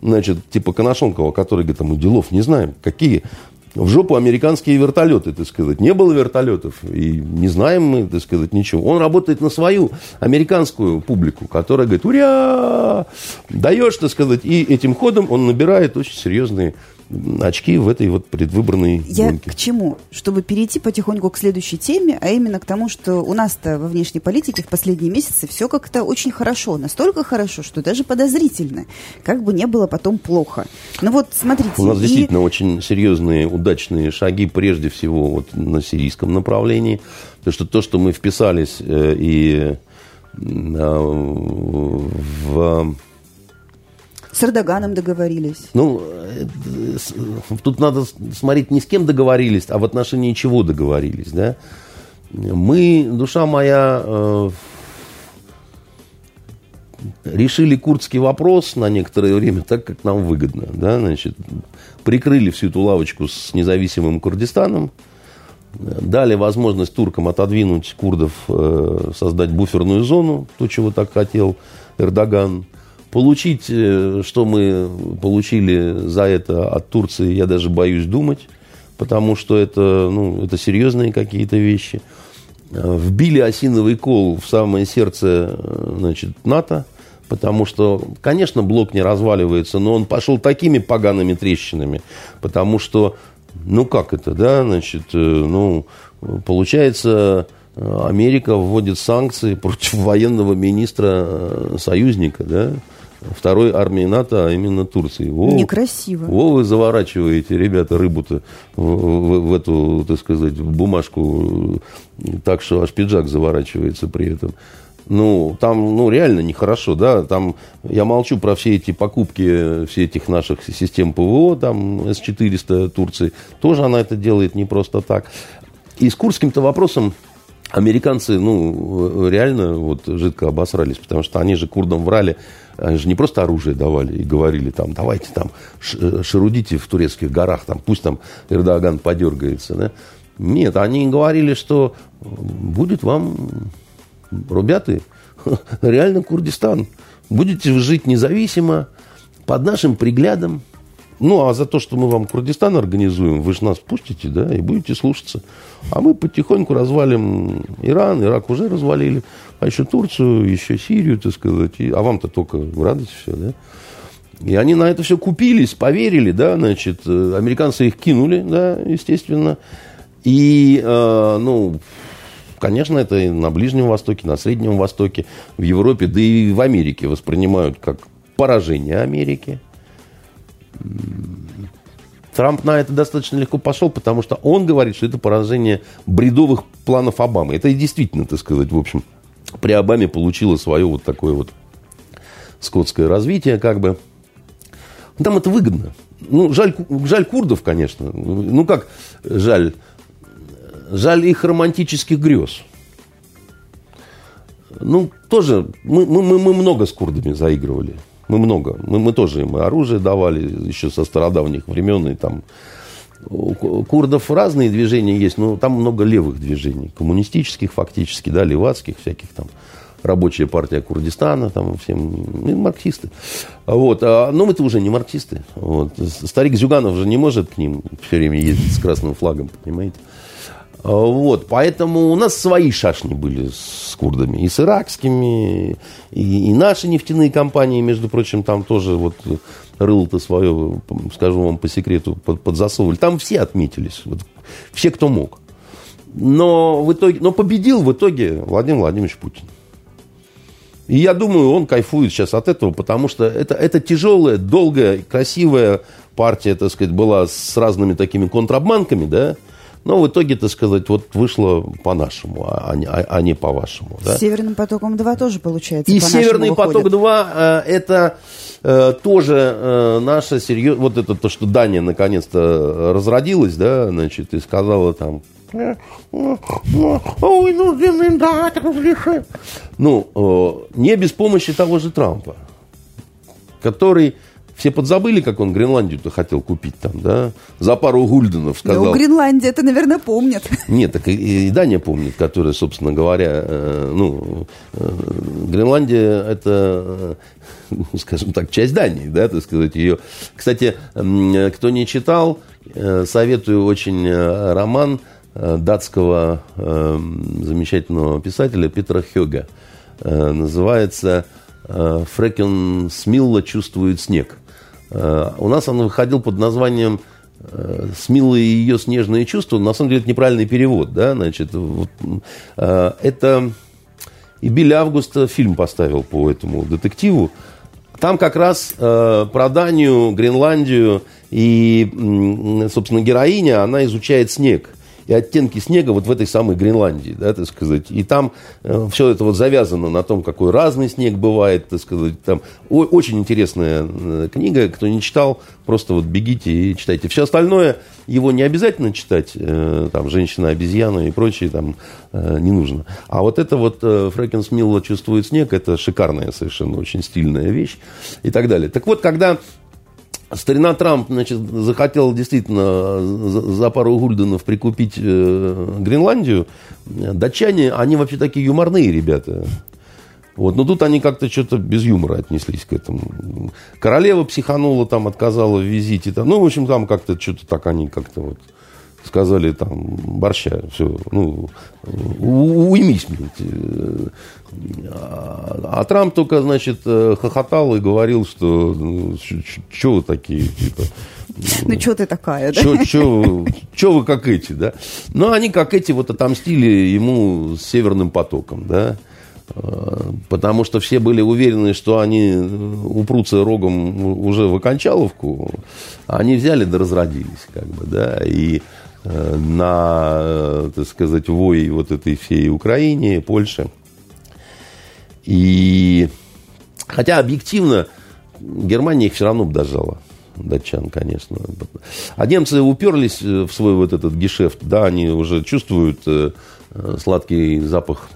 значит, типа Коношенкова, который говорит, а мы делов не знаем. Какие? В жопу американские вертолеты, так сказать. Не было вертолетов, и не знаем мы, так сказать, ничего. Он работает на свою американскую публику, которая говорит, уря, даешь, так сказать, и этим ходом он набирает очень серьезные очки в этой вот предвыборной Я гонке. к чему? Чтобы перейти потихоньку к следующей теме, а именно к тому, что у нас-то во внешней политике в последние месяцы все как-то очень хорошо. Настолько хорошо, что даже подозрительно. Как бы не было потом плохо. Ну вот, смотрите. У нас и... действительно очень серьезные, удачные шаги, прежде всего вот на сирийском направлении. Потому что то, что мы вписались э, и э, в с Эрдоганом договорились. Ну, э, тут надо смотреть не с кем договорились, а в отношении чего договорились, да. Мы, душа моя, э, решили курдский вопрос на некоторое время так, как нам выгодно, да, значит, прикрыли всю эту лавочку с независимым Курдистаном, дали возможность туркам отодвинуть курдов, э, создать буферную зону, то, чего так хотел Эрдоган – Получить, э, что мы получили за это от Турции, я даже боюсь думать, потому что это, ну, это серьезные какие-то вещи. Э, вбили осиновый кол в самое сердце э, значит, НАТО, Потому что, конечно, блок не разваливается, но он пошел такими погаными трещинами. Потому что, ну как это, да, значит, ну, получается, Америка вводит санкции против военного министра союзника, да, второй армии НАТО, а именно Турции. Во, Некрасиво. Во, вы заворачиваете, ребята, рыбу-то в, в, в эту, так сказать, бумажку так, что аж пиджак заворачивается при этом. Ну, там, ну, реально нехорошо, да, там, я молчу про все эти покупки, все этих наших систем ПВО, там, С-400 Турции, тоже она это делает не просто так. И с курским-то вопросом американцы, ну, реально вот жидко обосрались, потому что они же курдам врали, они же не просто оружие давали и говорили там, давайте там шарудите в турецких горах, там, пусть там Эрдоган подергается, да. Нет, они говорили, что будет вам, ребята, реально Курдистан. Будете жить независимо, под нашим приглядом, ну, а за то, что мы вам Курдистан организуем, вы же нас пустите, да, и будете слушаться. А мы потихоньку развалим Иран, Ирак уже развалили, а еще Турцию, еще Сирию, так сказать. И, а вам-то только в радость все, да. И они на это все купились, поверили, да, значит, э, американцы их кинули, да, естественно. И, э, ну, конечно, это и на Ближнем Востоке, на Среднем Востоке, в Европе, да и в Америке воспринимают как поражение Америки. Трамп на это достаточно легко пошел, потому что он говорит, что это поражение бредовых планов Обамы. Это и действительно, так сказать, в общем, при Обаме получило свое вот такое вот скотское развитие, как бы. Там это выгодно. Ну, жаль, жаль курдов, конечно. Ну, как жаль? Жаль их романтических грез. Ну, тоже, мы, мы, мы много с курдами заигрывали. Мы много. Мы, мы тоже им оружие давали еще со стародавних времен. И там у курдов разные движения есть, но там много левых движений. Коммунистических фактически, да, левацких всяких там. Рабочая партия Курдистана, там всем, ну, марксисты. Вот. А, но мы-то уже не марксисты. Вот. Старик Зюганов же не может к ним все время ездить с красным флагом, понимаете? А, вот, поэтому у нас свои шашни были с курдами, и с иракскими, и, и наши нефтяные компании, между прочим, там тоже вот рыло-то свое, скажу вам по секрету, под, подзасовывали. Там все отметились, вот, все, кто мог. Но, в итоге, но победил в итоге Владимир Владимирович Путин. И я думаю, он кайфует сейчас от этого, потому что это, это тяжелая, долгая, красивая партия, так сказать, была с разными такими контрабанками, да, но в итоге, так сказать, вот вышло по-нашему, а, а, а не по-вашему. Да? С Северным потоком-2 тоже получается И Северный поток-2 э, это э, тоже э, наша серьезная... Вот это то, что Дания наконец-то разродилась, да, значит, и сказала там... Ну, не без помощи того же Трампа, который все подзабыли, как он Гренландию-то хотел купить там, да? За пару гульденов сказал. Ну, Гренландия это, наверное, помнит. Нет, так и, и Дания помнит, которая, собственно говоря, э, ну, э, Гренландия это, э, скажем так, часть Дании, да, так сказать, ее. Кстати, э, кто не читал, э, советую очень э, роман э, датского э, замечательного писателя Петра Хёга. Э, называется э, Фрекен Смилла чувствует снег. Э, у нас он выходил под названием э, «Смилые ее снежные чувства». На самом деле это неправильный перевод. Да? Значит, вот, э, это и Билли Августа фильм поставил по этому детективу. Там как раз про Данию, Гренландию и, собственно, героиня, она изучает снег и оттенки снега вот в этой самой Гренландии, да, так сказать. И там э, все это вот завязано на том, какой разный снег бывает, так сказать. Там о- очень интересная э, книга, кто не читал, просто вот бегите и читайте. Все остальное его не обязательно читать, э, там «Женщина-обезьяна» и прочее там э, не нужно. А вот это вот э, Фрэкен Смилла «Чувствует снег» это шикарная совершенно очень стильная вещь и так далее. Так вот, когда Старина Трамп, значит, захотел действительно за, пару гульденов прикупить э, Гренландию. Датчане, они вообще такие юморные ребята. Вот, но тут они как-то что-то без юмора отнеслись к этому. Королева психанула, там, отказала в визите. Там, ну, в общем, там как-то что-то так они как-то вот сказали там борща, все, ну, уймись, блядь. А, А Трамп только, значит, э, хохотал и говорил, что что вы такие, типа, ну, что ты такая, да? Что вы как эти, да? Ну, они как эти вот отомстили ему с Северным потоком, да? Потому что все были уверены, что они упрутся рогом уже в окончаловку. Они взяли да разродились, как бы, да, и э, на, э, так сказать, вой вот этой всей Украине, Польше. И хотя объективно Германия их все равно бы дожала датчан, конечно. А немцы уперлись в свой вот этот гешефт, да, они уже чувствуют э, сладкий запах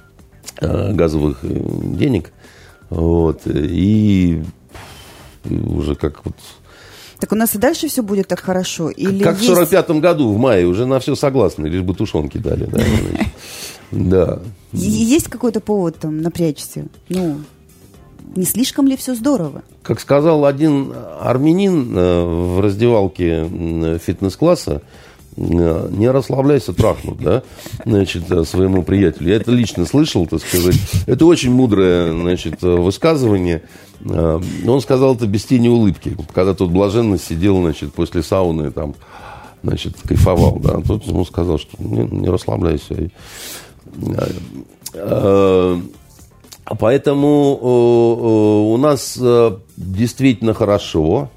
э, газовых э, денег, вот, и уже как вот так у нас и дальше все будет так хорошо? Или как есть... в 45-м году, в мае, уже на все согласны, лишь бы тушенки дали. Да. Есть какой-то повод там напрячься? Ну, не слишком ли все здорово? Как сказал один армянин э, в раздевалке фитнес-класса, не расслабляйся, трахнут, да, значит, э, своему приятелю. Я это лично слышал, так сказать. Это очень мудрое, значит, высказывание. Он сказал это без тени улыбки, когда тот блаженно сидел, значит, после сауны, там, значит, кайфовал, да. Тот ему сказал, что не, не расслабляйся. Поэтому э, э, у нас э, действительно хорошо,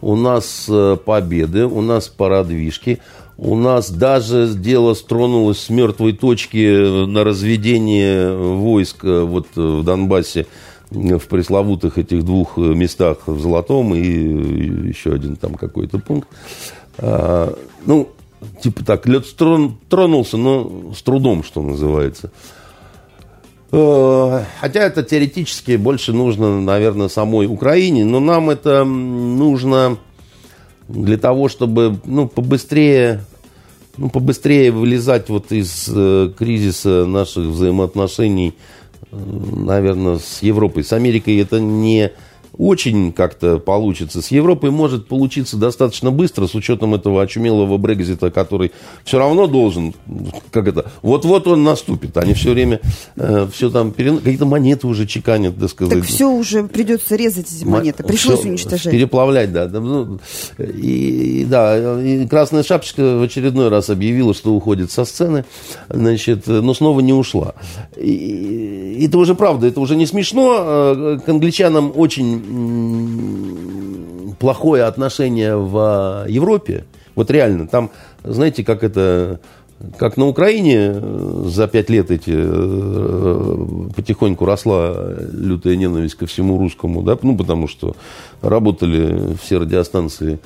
у нас победы, у нас продвижки, у нас даже дело стронулось с мертвой точки на разведение войск вот в Донбассе в пресловутых этих двух местах в Золотом и еще один там какой-то пункт. А, ну, типа так, лед тронулся, но с трудом, что называется. Э, хотя это теоретически больше нужно, наверное, самой Украине, но нам это нужно для того, чтобы ну, побыстрее, ну, побыстрее вылезать вот из э, кризиса наших взаимоотношений, э, наверное, с Европой. С Америкой это не очень как-то получится. С Европой может получиться достаточно быстро, с учетом этого очумелого Брекзита, который все равно должен, как это, вот-вот он наступит. Они все время э, все там, перен... какие-то монеты уже чеканят, так сказать. Так все уже придется резать эти монеты, пришлось все уничтожать. Переплавлять, да. Ну, и, да, и Красная Шапочка в очередной раз объявила, что уходит со сцены, значит, но снова не ушла. И, и это уже правда, это уже не смешно. Э, к англичанам очень плохое отношение в Европе, вот реально, там, знаете, как это, как на Украине э, за пять лет эти э, потихоньку росла лютая ненависть ко всему русскому, да, ну, потому что работали все радиостанции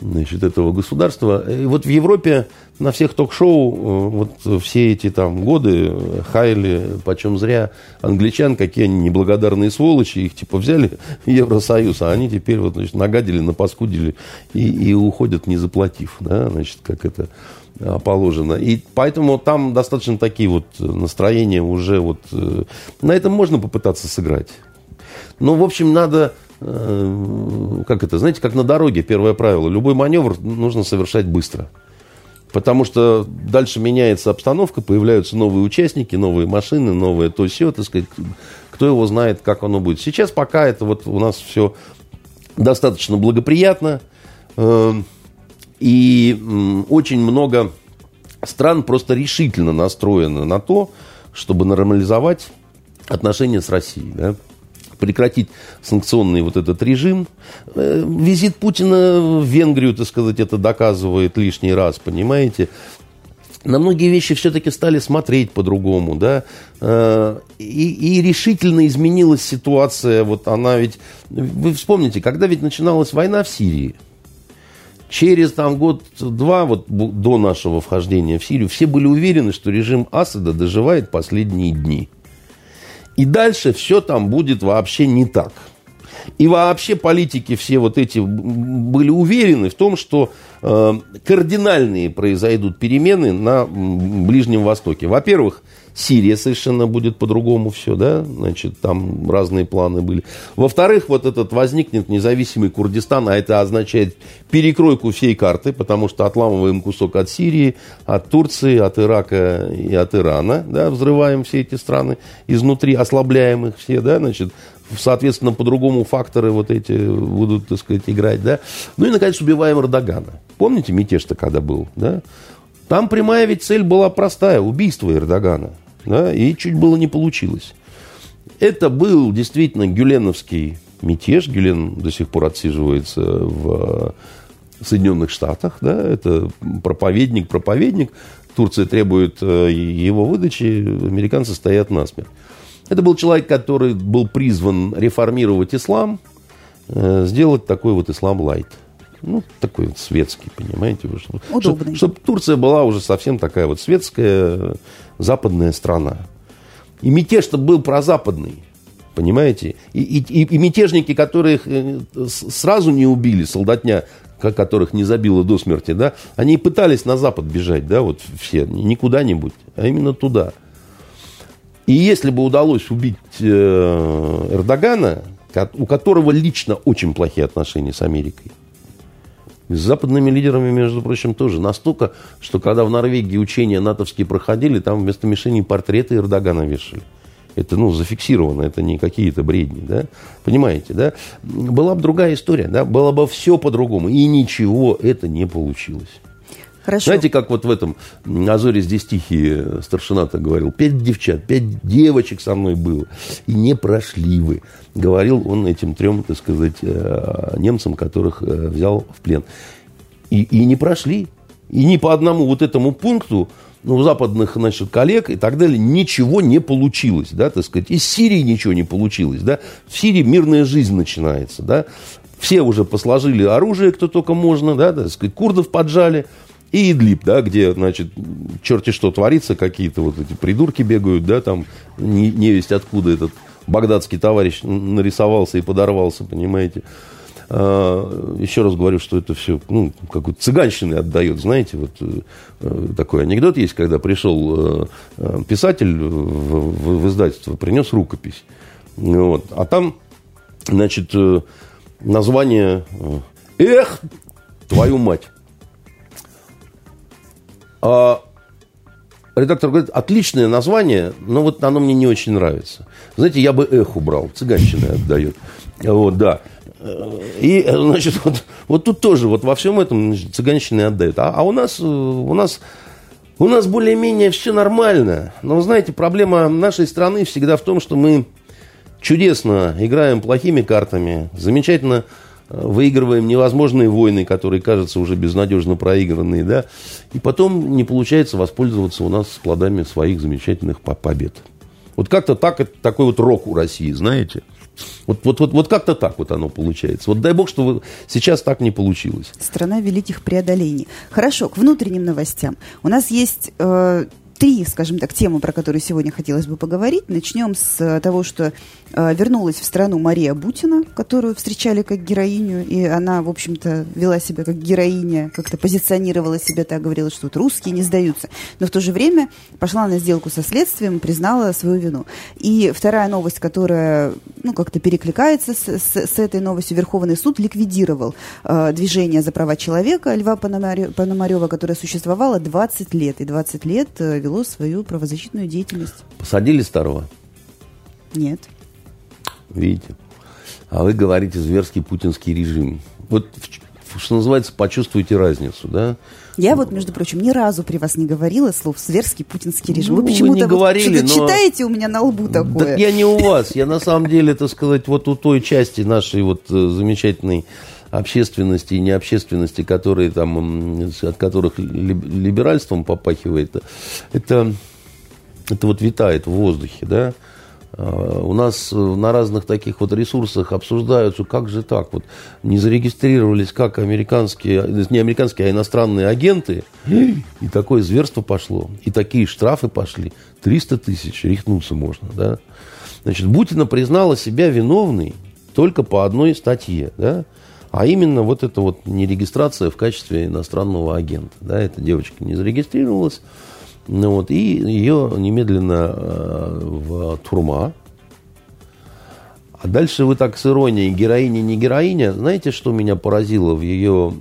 значит, этого государства. И вот в Европе на всех ток-шоу э, вот все эти там годы хайли, почем зря, англичан, какие они неблагодарные сволочи, их типа взяли Евросоюз, а они теперь вот, значит, нагадили, напаскудили и, и уходят, не заплатив, да, значит, как это а, положено. И поэтому там достаточно такие вот настроения уже вот... Э, на этом можно попытаться сыграть. Но, в общем, надо как это, знаете, как на дороге, первое правило, любой маневр нужно совершать быстро. Потому что дальше меняется обстановка, появляются новые участники, новые машины, новое то все, так сказать, кто его знает, как оно будет. Сейчас пока это вот у нас все достаточно благоприятно, э, и очень много стран просто решительно настроены на то, чтобы нормализовать отношения с Россией. Да? Прекратить санкционный вот этот режим. Э, визит Путина в Венгрию, так сказать, это доказывает лишний раз, понимаете? на многие вещи все-таки стали смотреть по-другому, да, э, и, и решительно изменилась ситуация, вот она ведь, вы вспомните, когда ведь начиналась война в Сирии, через там год-два, вот до нашего вхождения в Сирию, все были уверены, что режим Асада доживает последние дни. И дальше все там будет вообще не так. И вообще политики все вот эти были уверены в том, что э, кардинальные произойдут перемены на Ближнем Востоке. Во-первых, Сирия совершенно будет по-другому все, да, значит, там разные планы были. Во-вторых, вот этот возникнет независимый Курдистан, а это означает перекройку всей карты, потому что отламываем кусок от Сирии, от Турции, от Ирака и от Ирана, да, взрываем все эти страны изнутри, ослабляем их все, да, значит, соответственно, по-другому факторы вот эти будут, так сказать, играть, да. Ну и, наконец, убиваем Эрдогана. Помните мятеж-то, когда был, да? Там прямая ведь цель была простая – убийство Эрдогана да, и чуть было не получилось. Это был действительно гюленовский мятеж. Гюлен до сих пор отсиживается в Соединенных Штатах. Да, это проповедник, проповедник. Турция требует э, его выдачи, американцы стоят насмерть. Это был человек, который был призван реформировать ислам, э, сделать такой вот ислам лайт. Ну, такой вот светский, понимаете? Удобный. Чтобы, чтобы Турция была уже совсем такая вот светская, западная страна. И мятеж-то был прозападный. Понимаете? И, и, и мятежники, которых э, сразу не убили, солдатня, которых не забило до смерти, да, они пытались на Запад бежать, да, вот все, не куда-нибудь, а именно туда. И если бы удалось убить э, Эрдогана, у которого лично очень плохие отношения с Америкой, с западными лидерами, между прочим, тоже. Настолько, что когда в Норвегии учения натовские проходили, там вместо мишени портреты Эрдогана вешали. Это, ну, зафиксировано, это не какие-то бредни, да? Понимаете, да? Была бы другая история, да? Было бы все по-другому. И ничего это не получилось. Хорошо. Знаете, как вот в этом «Азоре здесь тихие» старшина-то говорил, пять девчат, пять девочек со мной было, и не прошли вы. Говорил он этим трем, так сказать, э, немцам, которых э, взял в плен. И, и не прошли. И ни по одному вот этому пункту ну, у западных, значит, коллег и так далее ничего не получилось, да, так сказать. Из Сирии ничего не получилось, да. В Сирии мирная жизнь начинается, да. Все уже посложили оружие, кто только можно, да, так сказать, курдов поджали, и Идлиб, да, где, значит, черти что творится, какие-то вот эти придурки бегают, да, там не, не весть откуда этот багдадский товарищ нарисовался и подорвался, понимаете. А, еще раз говорю, что это все, ну, какой-то цыганщины отдает, знаете, вот э, такой анекдот есть, когда пришел э, э, писатель в, в, в издательство, принес рукопись, вот, а там, значит, название «Эх, твою мать». А редактор говорит, отличное название, но вот оно мне не очень нравится. Знаете, я бы эх убрал, цыганщина отдает. Вот, да. И, значит, вот, вот тут тоже, вот во всем этом значит, цыганщины отдают. А, а у нас, у нас, у нас более-менее все нормально. Но, знаете, проблема нашей страны всегда в том, что мы чудесно играем плохими картами, замечательно выигрываем невозможные войны, которые кажутся уже безнадежно проигранные, да, и потом не получается воспользоваться у нас плодами своих замечательных побед. Вот как-то так, это такой вот рок у России, знаете. Вот, вот, вот, вот как-то так вот оно получается. Вот дай бог, что сейчас так не получилось. Страна великих преодолений. Хорошо, к внутренним новостям. У нас есть э, три, скажем так, темы, про которые сегодня хотелось бы поговорить. Начнем с э, того, что вернулась в страну Мария Бутина, которую встречали как героиню, и она, в общем-то, вела себя как героиня, как-то позиционировала себя так, говорила, что вот русские не сдаются. Но в то же время пошла на сделку со следствием, признала свою вину. И вторая новость, которая, ну, как-то перекликается с, с, с этой новостью, Верховный суд ликвидировал э, движение за права человека Льва Пономарева, которое существовало 20 лет, и 20 лет э, вело свою правозащитную деятельность. Посадили старого? Нет. Видите? А вы говорите зверский путинский режим. Вот, что называется, почувствуйте разницу, да? Я вот, между прочим, ни разу при вас не говорила слов «зверский путинский режим». Ну, вы почему-то вот говорили, но... читаете у меня на лбу такое. Так я не у вас. Я на самом деле, это сказать, вот у той части нашей вот э, замечательной общественности и необщественности, которые там, от которых либеральством попахивает, это, это вот витает в воздухе, да. А, у нас на разных таких вот ресурсах обсуждаются, как же так, вот не зарегистрировались как американские, не американские, а иностранные агенты, и такое зверство пошло, и такие штрафы пошли, 300 тысяч, рехнуться можно, да. Значит, Бутина признала себя виновной только по одной статье, да, а именно вот эта вот нерегистрация в качестве иностранного агента. Да, эта девочка не зарегистрировалась. Ну, вот, и ее немедленно э, в турма. А дальше вы так с иронией, героиня, не героиня. Знаете, что меня поразило в ее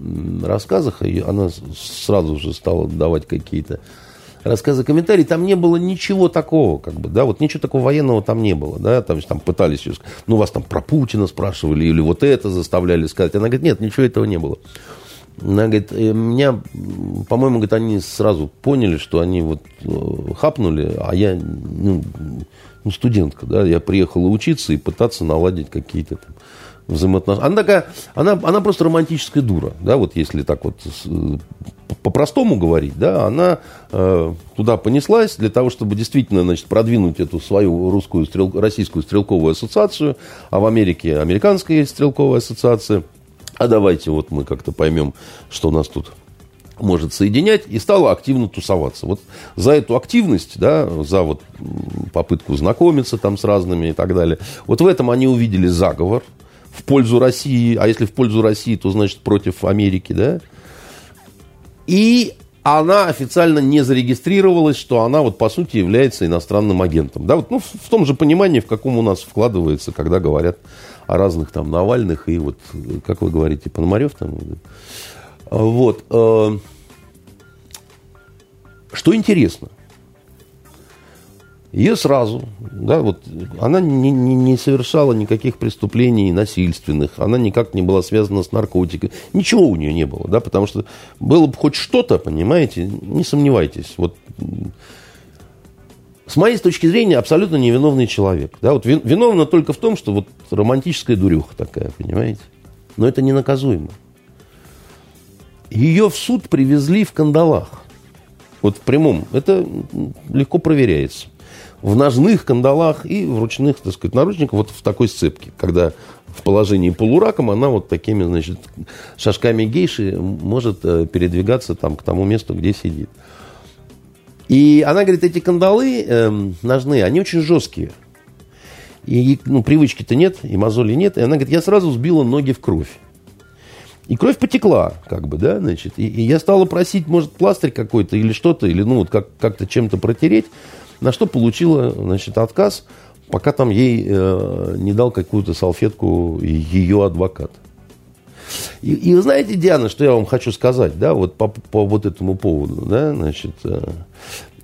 рассказах? Она сразу же стала давать какие-то рассказы, комментарии. Там не было ничего такого, как бы, да, вот ничего такого военного там не было, да, там, там пытались, ну, вас там про Путина спрашивали или вот это заставляли сказать. Она говорит, нет, ничего этого не было. Она говорит, «Э, меня, по-моему, говорит, они сразу поняли, что они вот э, хапнули, а я, ну, ну, студентка, да, я приехала учиться и пытаться наладить какие-то там взаимоотношения. Она такая, она, она просто романтическая дура, да, вот если так вот э, по-простому говорить, да, она э, туда понеслась для того, чтобы действительно, значит, продвинуть эту свою русскую стрел, российскую стрелковую ассоциацию, а в Америке американская стрелковая ассоциация – а давайте вот мы как-то поймем, что нас тут может соединять, и стала активно тусоваться. Вот за эту активность, да, за вот попытку знакомиться там с разными и так далее, вот в этом они увидели заговор в пользу России, а если в пользу России, то значит против Америки, да, и она официально не зарегистрировалась, что она вот по сути является иностранным агентом. Да, вот, ну, в том же понимании, в каком у нас вкладывается, когда говорят о разных там Навальных и вот, как вы говорите, Пономарев там. Вот. Э, что интересно, ее сразу, да, вот, она не, не, не совершала никаких преступлений насильственных, она никак не была связана с наркотикой, ничего у нее не было, да, потому что было бы хоть что-то, понимаете, не сомневайтесь, вот с моей точки зрения, абсолютно невиновный человек. Да, вот виновна только в том, что вот романтическая дурюха такая, понимаете? Но это ненаказуемо. Ее в суд привезли в кандалах. Вот в прямом. Это легко проверяется. В ножных кандалах и в ручных, так сказать, наручниках вот в такой сцепке. Когда в положении полураком она вот такими, значит, шажками гейши может э, передвигаться там к тому месту, где сидит. И она говорит, эти кандалы э, ножные, они очень жесткие. И ну, привычки-то нет, и мозоли нет. И она говорит, я сразу сбила ноги в кровь. И кровь потекла, как бы, да, значит. И, и я стала просить, может, пластырь какой-то или что-то, или, ну, вот как, как-то чем-то протереть. На что получила, значит, отказ, пока там ей э, не дал какую-то салфетку ее адвокат. И, и вы знаете, Диана, что я вам хочу сказать, да, вот по, по вот этому поводу, да, значит, э,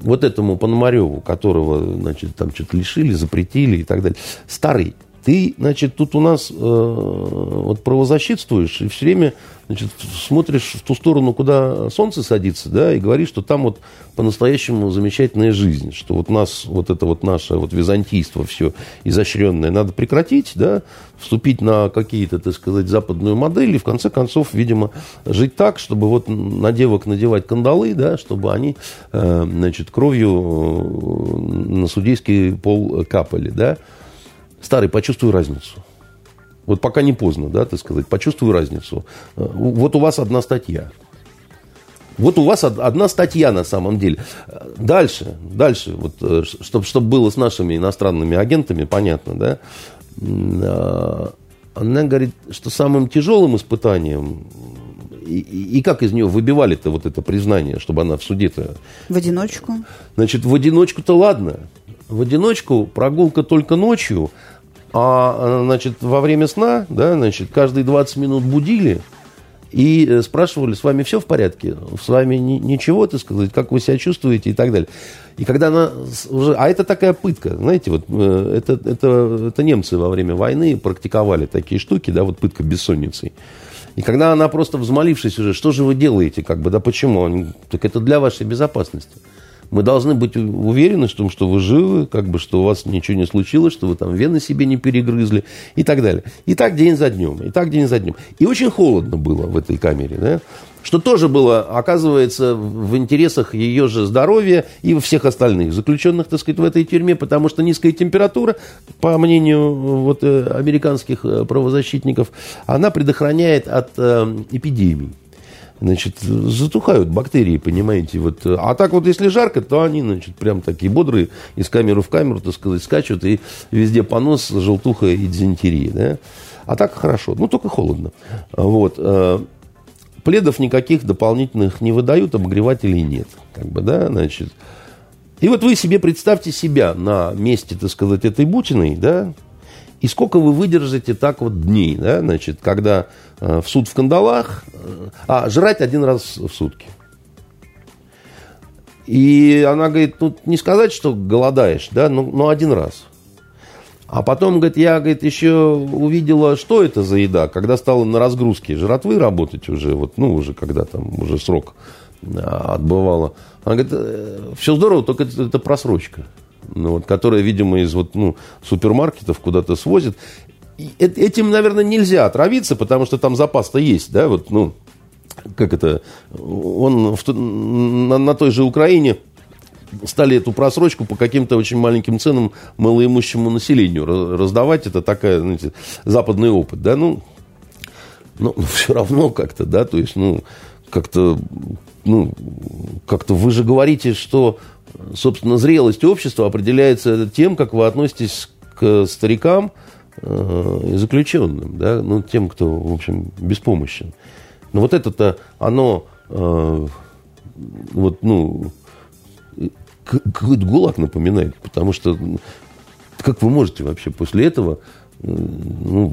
вот этому Пономареву, которого, значит, там что-то лишили, запретили и так далее. Старый, ты, значит, тут у нас э, вот правозащитствуешь и все время значит, смотришь в ту сторону, куда солнце садится, да, и говоришь, что там вот по-настоящему замечательная жизнь, что вот нас, вот это вот наше вот византийство все изощренное надо прекратить, да, вступить на какие-то, так сказать, западную модель и в конце концов, видимо, жить так, чтобы вот на девок надевать кандалы, да, чтобы они, э, значит, кровью э, на судейский пол капали, да. Старый, почувствуй разницу. Вот пока не поздно, да, так сказать, почувствую разницу. Э, вот у вас одна статья. Вот у вас одна статья на самом деле. Дальше, дальше, вот, чтобы, чтобы было с нашими иностранными агентами, понятно, да, э, она говорит, что самым тяжелым испытанием и, и как из нее выбивали-то вот это признание, чтобы она в суде-то... В одиночку? Значит, в одиночку-то ладно. В одиночку прогулка только ночью, а, значит, во время сна, да, значит, каждые 20 минут будили и э, спрашивали, с вами все в порядке? С вами ни, ничего, так сказать, как вы себя чувствуете и так далее. И когда она уже... А это такая пытка, знаете, вот э, это, это, это немцы во время войны практиковали такие штуки, да, вот пытка бессонницей. И когда она просто взмолившись уже, что же вы делаете, как бы, да почему? Они, так это для вашей безопасности. Мы должны быть уверены в том, что вы живы, как бы, что у вас ничего не случилось, что вы там вены себе не перегрызли и так далее. И так день за днем, и так день за днем. И очень холодно было в этой камере, да? что тоже было, оказывается, в интересах ее же здоровья и всех остальных заключенных, так сказать, в этой тюрьме, потому что низкая температура, по мнению вот, э, американских э, правозащитников, она предохраняет от э, эпидемий значит, затухают бактерии, понимаете. Вот. А так вот, если жарко, то они, значит, прям такие бодрые, из камеры в камеру, так сказать, скачут, и везде понос, желтуха и дизентерия, да. А так хорошо, ну, только холодно. Вот. Э, пледов никаких дополнительных не выдают, обогревателей нет. Как бы, да, значит. И вот вы себе представьте себя на месте, так сказать, этой Бутиной, да, и сколько вы выдержите так вот дней, да, значит, когда в суд в кандалах, э, а жрать один раз в сутки. И она говорит, ну, не сказать, что голодаешь, да, но, но один раз. А потом, говорит, я, говорит, еще увидела, что это за еда, когда стала на разгрузке жратвы работать уже, вот, ну, уже когда там уже срок а, отбывала. Она говорит, «Э, все здорово, только это, это просрочка ну, вот, которая, видимо, из вот, ну, супермаркетов куда-то свозят. Этим, наверное, нельзя отравиться, потому что там запас-то есть, да, вот, ну, как это, он в, на, на той же Украине стали эту просрочку по каким-то очень маленьким ценам малоимущему населению раздавать. Это такая, знаете, западный опыт, да, ну, но, но все равно как-то, да, то есть, ну, как-то, ну, как-то вы же говорите, что собственно, зрелость общества определяется тем, как вы относитесь к старикам и заключенным, да, ну, тем, кто, в общем, беспомощен. Но вот это-то, оно, э, вот, ну, какой-то ГУЛАГ напоминает, потому что как вы можете вообще после этого ну,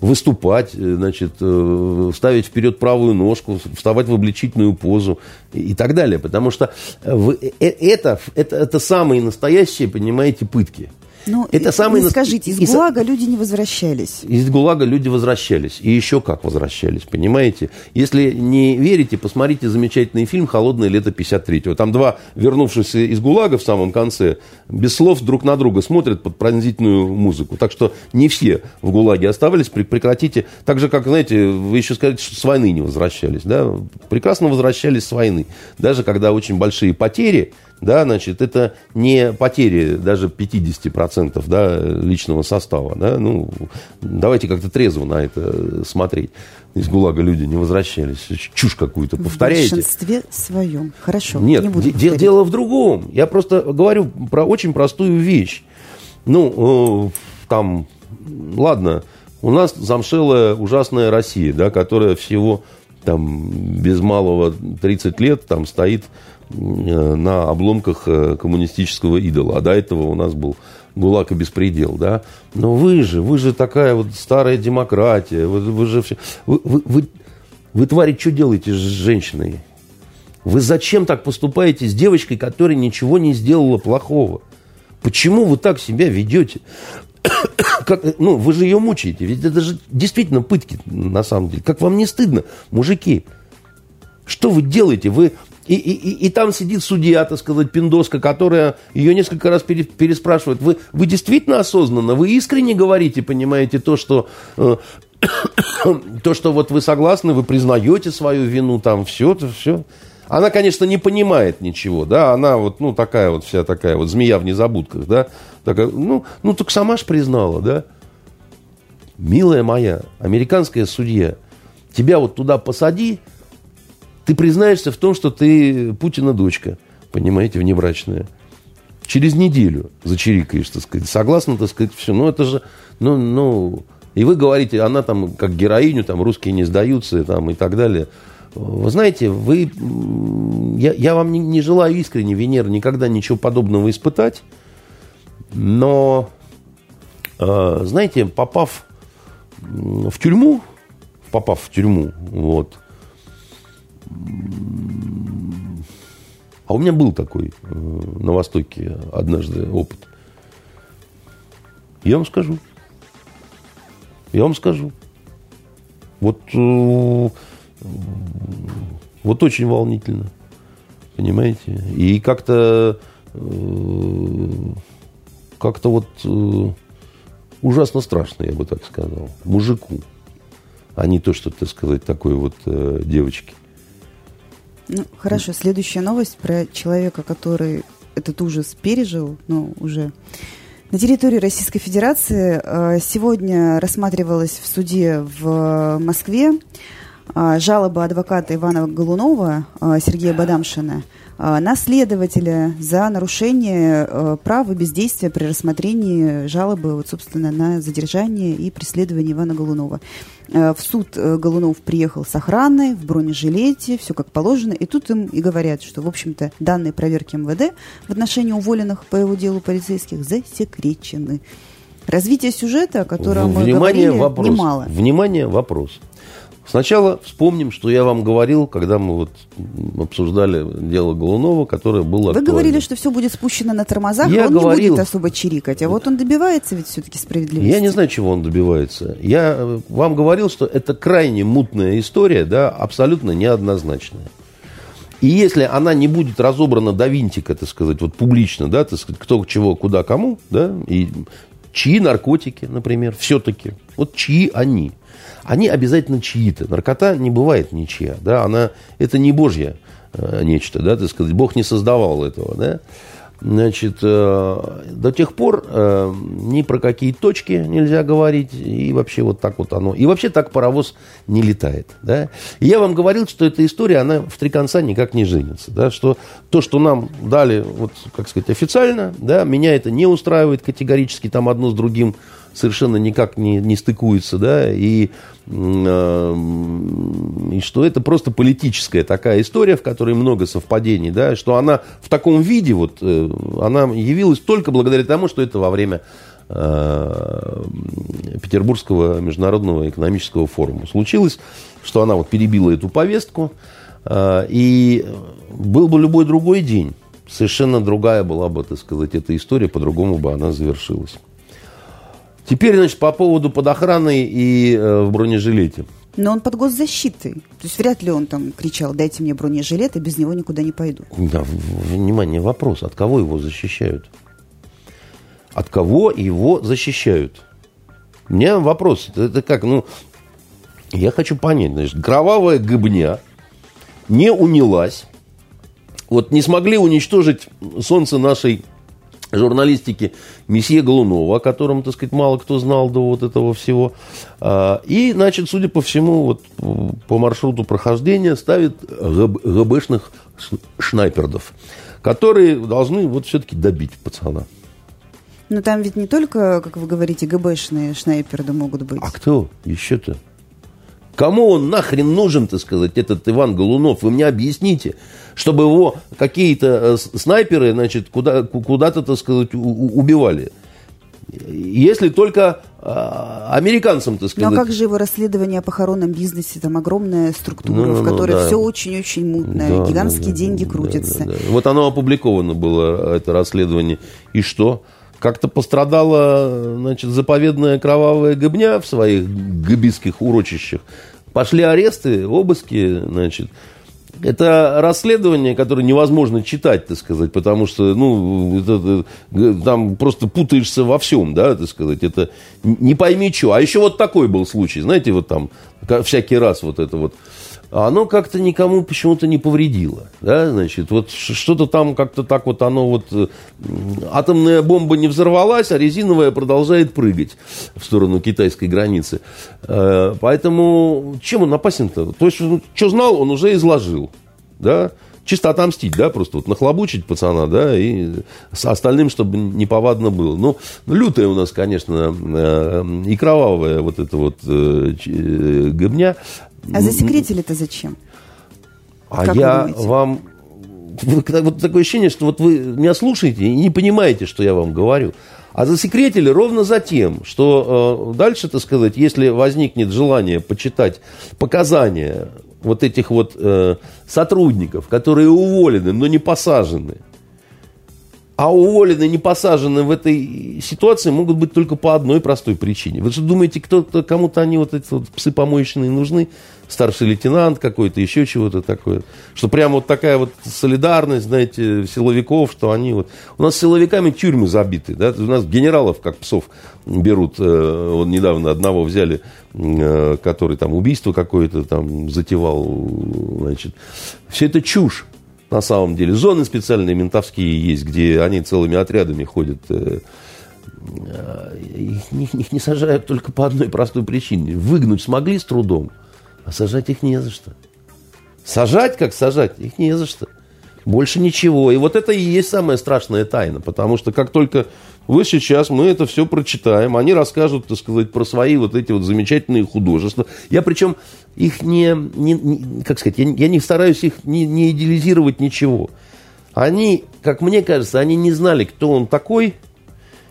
выступать, значит, э, ставить вперед правую ножку, вставать в обличительную позу и так далее. Потому что вы, э, это, это, это самые настоящие, понимаете, пытки. Ну, это самый... Ну, скажите, из ГУЛАГа люди не возвращались. Из ГУЛАГа люди возвращались. И еще как возвращались, понимаете? Если не верите, посмотрите замечательный фильм «Холодное лето 53-го». Там два вернувшихся из ГУЛАГа в самом конце без слов друг на друга смотрят под пронзительную музыку. Так что не все в ГУЛАГе оставались. Прекратите. Так же, как, знаете, вы еще сказали, что с войны не возвращались. Да? Прекрасно возвращались с войны. Даже когда очень большие потери – да, значит, это не потери даже 50% да, личного состава. Да, ну, давайте как-то трезво на это смотреть. Из ГУЛАГа люди не возвращались. Чушь какую-то повторяете. В большинстве своем. Хорошо. Нет, не буду де- дело в другом. Я просто говорю про очень простую вещь. Ну, э, там, ладно, у нас замшелая ужасная Россия, да, которая всего там без малого 30 лет там стоит Э, на обломках э, коммунистического идола. А до этого у нас был ГУЛАГ и беспредел, да. Но вы же, вы же такая вот старая демократия, вы, вы же все... Вы, вы, вы, вы, твари, что делаете с женщиной? Вы зачем так поступаете с девочкой, которая ничего не сделала плохого? Почему вы так себя ведете? как, ну, вы же ее мучаете. Ведь это же действительно пытки, на самом деле. Как вам не стыдно, мужики? Что вы делаете? Вы и, и, и, и там сидит судья, так сказать, пиндоска, которая ее несколько раз переспрашивает. Вы, вы действительно осознанно, вы искренне говорите, понимаете, то, что... Э, то, что вот вы согласны, вы признаете свою вину, там все, все. Она, конечно, не понимает ничего, да, она вот, ну, такая вот вся такая вот змея в незабудках, да, такая, ну, ну, так сама ж признала, да. Милая моя, американская судья, тебя вот туда посади, ты признаешься в том, что ты Путина дочка, понимаете, внебрачная. Через неделю зачирикаешь, так сказать. Согласна, так сказать, все. Ну, это же, ну, ну... И вы говорите, она там как героиню, там русские не сдаются, там и так далее. Вы знаете, вы, я, я вам не, не желаю искренне, Венера, никогда ничего подобного испытать. Но, э, знаете, попав в тюрьму, попав в тюрьму, вот, а у меня был такой э, на Востоке однажды опыт. Я вам скажу. Я вам скажу. Вот, э, вот очень волнительно. Понимаете? И как-то как-то вот ужасно страшно, я бы так сказал, мужику, а не то, что, так сказать, такой вот девочке. Ну, хорошо, следующая новость про человека, который этот ужас пережил, но уже на территории Российской Федерации э, сегодня рассматривалась в суде в Москве э, жалоба адвоката Ивана Голунова э, Сергея Бадамшина а, на следователя за нарушение э, права бездействия при рассмотрении жалобы, вот, собственно, на задержание и преследование Ивана Голунова. Э, в суд э, Голунов приехал с охраной, в бронежилете, все как положено. И тут им и говорят, что, в общем-то, данные проверки МВД в отношении уволенных по его делу полицейских засекречены. Развитие сюжета, о котором Внимание, мы говорили, вопрос. немало. Внимание, вопрос. Сначала вспомним, что я вам говорил, когда мы вот обсуждали дело Голунова, которое было Вы актуально. говорили, что все будет спущено на тормозах, Я и он говорил- не будет особо чирикать. А вот он добивается ведь все-таки справедливости. Я не знаю, чего он добивается. Я э, вам говорил, что это крайне мутная история, да, абсолютно неоднозначная. И если она не будет разобрана до винтика, так сказать, вот публично, да, так сказать, кто чего, куда, кому, да, и чьи наркотики, например, все-таки, вот чьи они. Они обязательно чьи-то. Наркота не бывает ничья, да, она, это не божья э, нечто, да, так сказать, Бог не создавал этого, да. Значит, э, до тех пор э, ни про какие точки нельзя говорить, и вообще вот так вот оно. И вообще так паровоз не летает. Да? И я вам говорил, что эта история, она в три конца никак не женится. Да? Что то, что нам дали, вот, как сказать, официально, да, меня это не устраивает категорически, там одно с другим совершенно никак не, не стыкуется, да, и, м, и что это просто политическая такая история, в которой много совпадений, да, что она в таком виде, вот, э, она явилась только благодаря тому, что это во время э, Петербургского международного экономического форума случилось, что она вот перебила эту повестку, э, и был бы любой другой день, совершенно другая была бы, так сказать, эта история, по-другому бы она завершилась. Теперь, значит, по поводу под охраной и э, в бронежилете. Но он под госзащитой. То есть вряд ли он там кричал, дайте мне бронежилет, и без него никуда не пойду. Да, внимание, вопрос, от кого его защищают? От кого его защищают? У меня вопрос, это, это как, ну, я хочу понять, значит, кровавая гыбня не унялась, вот не смогли уничтожить солнце нашей журналистики месье Голунова, о котором, так сказать, мало кто знал до вот этого всего. А, И, значит, судя по всему, вот по маршруту прохождения ставит ГБ- ГБшных шнайпердов, которые должны вот все-таки добить пацана. Но там ведь не только, как вы говорите, ГБшные шнайперы могут быть. А кто еще-то? Кому он нахрен нужен, так сказать, этот Иван Голунов? Вы мне объясните, чтобы его какие-то э, снайперы, значит, куда, ку- куда-то, так сказать, убивали. Если только а, американцам, так Ну сказать. а как же его расследование о похоронном бизнесе? Там огромная структура, Ну, ну, в ну, которой да. все очень-очень мутное, Да, гигантские да, деньги крутятся. Вот оно опубликовано было, это расследование. И что? Как-то пострадала, значит, заповедная кровавая гыбня в своих гыбистских урочищах. Пошли аресты, обыски, значит. Это расследование, которое невозможно читать, так сказать, потому что, ну, это- там просто путаешься во всем, да, так сказать. Это не пойми что. А еще вот такой был случай, знаете, вот там всякий раз вот это вот оно как-то никому почему-то не повредило. Да, значит, вот что-то там как-то так вот оно вот... э, Атомная бомба не взорвалась, а резиновая продолжает прыгать в сторону китайской границы. Э, Поэтому чем он опасен-то? То есть, что знал, он уже изложил. Да? Чисто отомстить, да, просто вот нахлобучить пацана, да, и с остальным, чтобы неповадно было. Ну, лютая у нас, конечно, э, и кровавая вот эта вот гыбня. А засекретили-то зачем? А Как я вам... Вот, такое ощущение, что вот вы меня слушаете и не понимаете, что я вам говорю. А засекретили ровно за тем, что э, дальше, так сказать, если возникнет желание почитать показания вот этих вот э, сотрудников, которые уволены, но не посажены, а уволены, не посажены в этой ситуации могут быть только по одной простой причине. Вы что думаете, кто-то, кому-то они вот эти вот псы помоечные нужны? Старший лейтенант какой-то, еще чего-то такое. Что прямо вот такая вот солидарность, знаете, силовиков, что они вот... У нас силовиками тюрьмы забиты, да? У нас генералов как псов берут. э, Вот недавно одного взяли, э, который там убийство какое-то там затевал, значит. Все это чушь на самом деле. Зоны специальные ментовские есть, где они целыми отрядами ходят. э, Их, их- их не сажают только по одной простой причине. Выгнуть смогли с трудом, а сажать их не за что. Сажать, как сажать, их не за что. Больше ничего. И вот это и есть самая страшная тайна. Потому что как только вы сейчас, мы это все прочитаем, они расскажут, так сказать, про свои вот эти вот замечательные художества. Я причем их не, не, не как сказать, я, я не стараюсь их не, не идеализировать ничего. Они, как мне кажется, они не знали, кто он такой,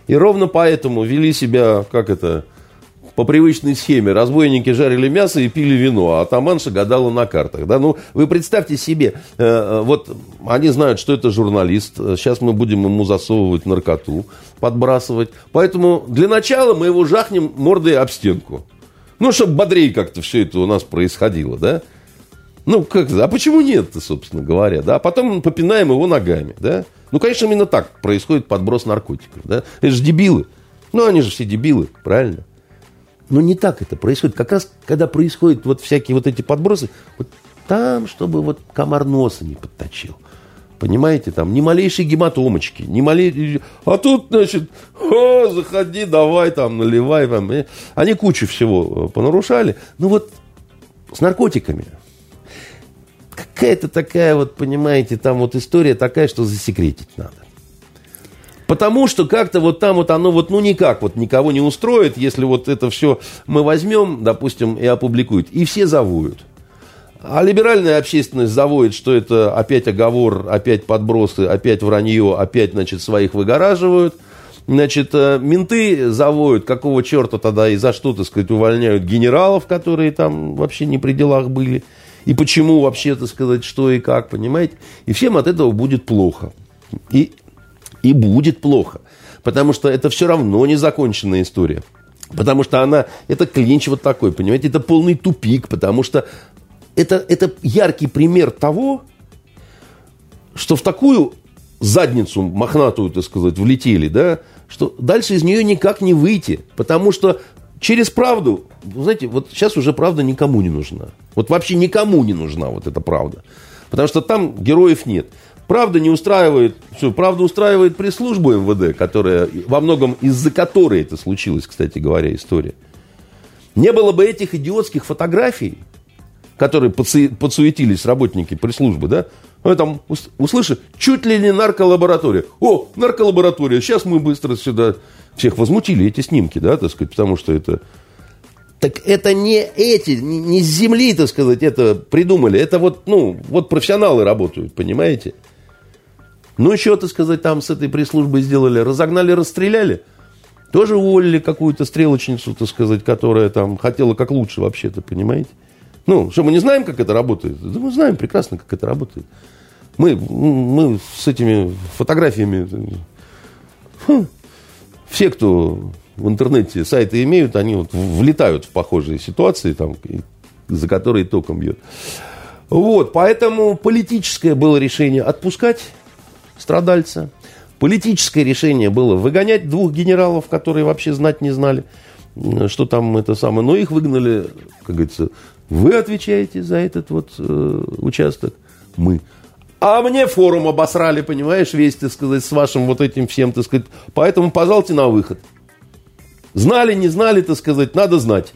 и ровно поэтому вели себя, как это, по привычной схеме. Разбойники жарили мясо и пили вино, а атаманша гадала на картах. Да? Ну, вы представьте себе, э, э, вот они знают, что это журналист. Сейчас мы будем ему засовывать наркоту, подбрасывать. Поэтому для начала мы его жахнем мордой об стенку. Ну, чтобы бодрее как-то все это у нас происходило, да? Ну, как, а почему нет-то, собственно говоря, да? А потом попинаем его ногами, да? Ну, конечно, именно так происходит подброс наркотиков, да? Это же дебилы. Ну, они же все дебилы, правильно? Но не так это происходит. Как раз, когда происходят вот всякие вот эти подбросы, вот там, чтобы вот комар носа не подточил. Понимаете, там ни малейшей гематомочки, ни малейшей... А тут, значит, о, заходи, давай там, наливай. Там. Они кучу всего э, понарушали. Ну вот с наркотиками. Какая-то такая вот, понимаете, там вот история такая, что засекретить надо. Потому что как-то вот там вот оно вот ну никак вот никого не устроит, если вот это все мы возьмем, допустим, и опубликуют. И все завоют. А либеральная общественность заводит, что это опять оговор, опять подбросы, опять вранье, опять, значит, своих выгораживают. Значит, э, менты заводят, какого черта тогда и за что, так сказать, увольняют генералов, которые там вообще не при делах были. И почему вообще, так сказать, что и как, понимаете? И всем от этого будет плохо. И и будет плохо. Потому что это все равно незаконченная история. Потому что она, это клинч вот такой, понимаете, это полный тупик, потому что это, это яркий пример того, что в такую задницу мохнатую, так сказать, влетели, да, что дальше из нее никак не выйти, потому что через правду, знаете, вот сейчас уже правда никому не нужна. Вот вообще никому не нужна вот эта правда. Потому что там героев нет. Правда не устраивает, все, правда устраивает пресс-службу МВД, которая, во многом из-за которой это случилось, кстати говоря, история. Не было бы этих идиотских фотографий, которые подсу, подсуетились работники пресс-службы, да, ну, там услышишь, чуть ли не нарколаборатория. О, нарколаборатория, сейчас мы быстро сюда всех возмутили эти снимки, да, так сказать, потому что это... Так это не эти, не с земли, так сказать, это придумали. Это вот, ну, вот профессионалы работают, понимаете? Ну, еще, так сказать, там с этой пресс-службой сделали, разогнали, расстреляли. Тоже уволили какую-то стрелочницу, так сказать, которая там хотела как лучше вообще-то, понимаете? Ну, что, мы не знаем, как это работает? Да мы знаем прекрасно, как это работает. Мы, мы с этими фотографиями... Все, кто в интернете сайты имеют, они вот влетают в похожие ситуации, там, за которые током бьет. Вот, поэтому политическое было решение отпускать страдальца. Политическое решение было выгонять двух генералов, которые вообще знать не знали, что там это самое. Но их выгнали, как говорится, вы отвечаете за этот вот э, участок, мы. А мне форум обосрали, понимаешь, весь, так сказать, с вашим вот этим всем, так сказать. Поэтому, пожалуйте, на выход. Знали, не знали, так сказать, надо знать.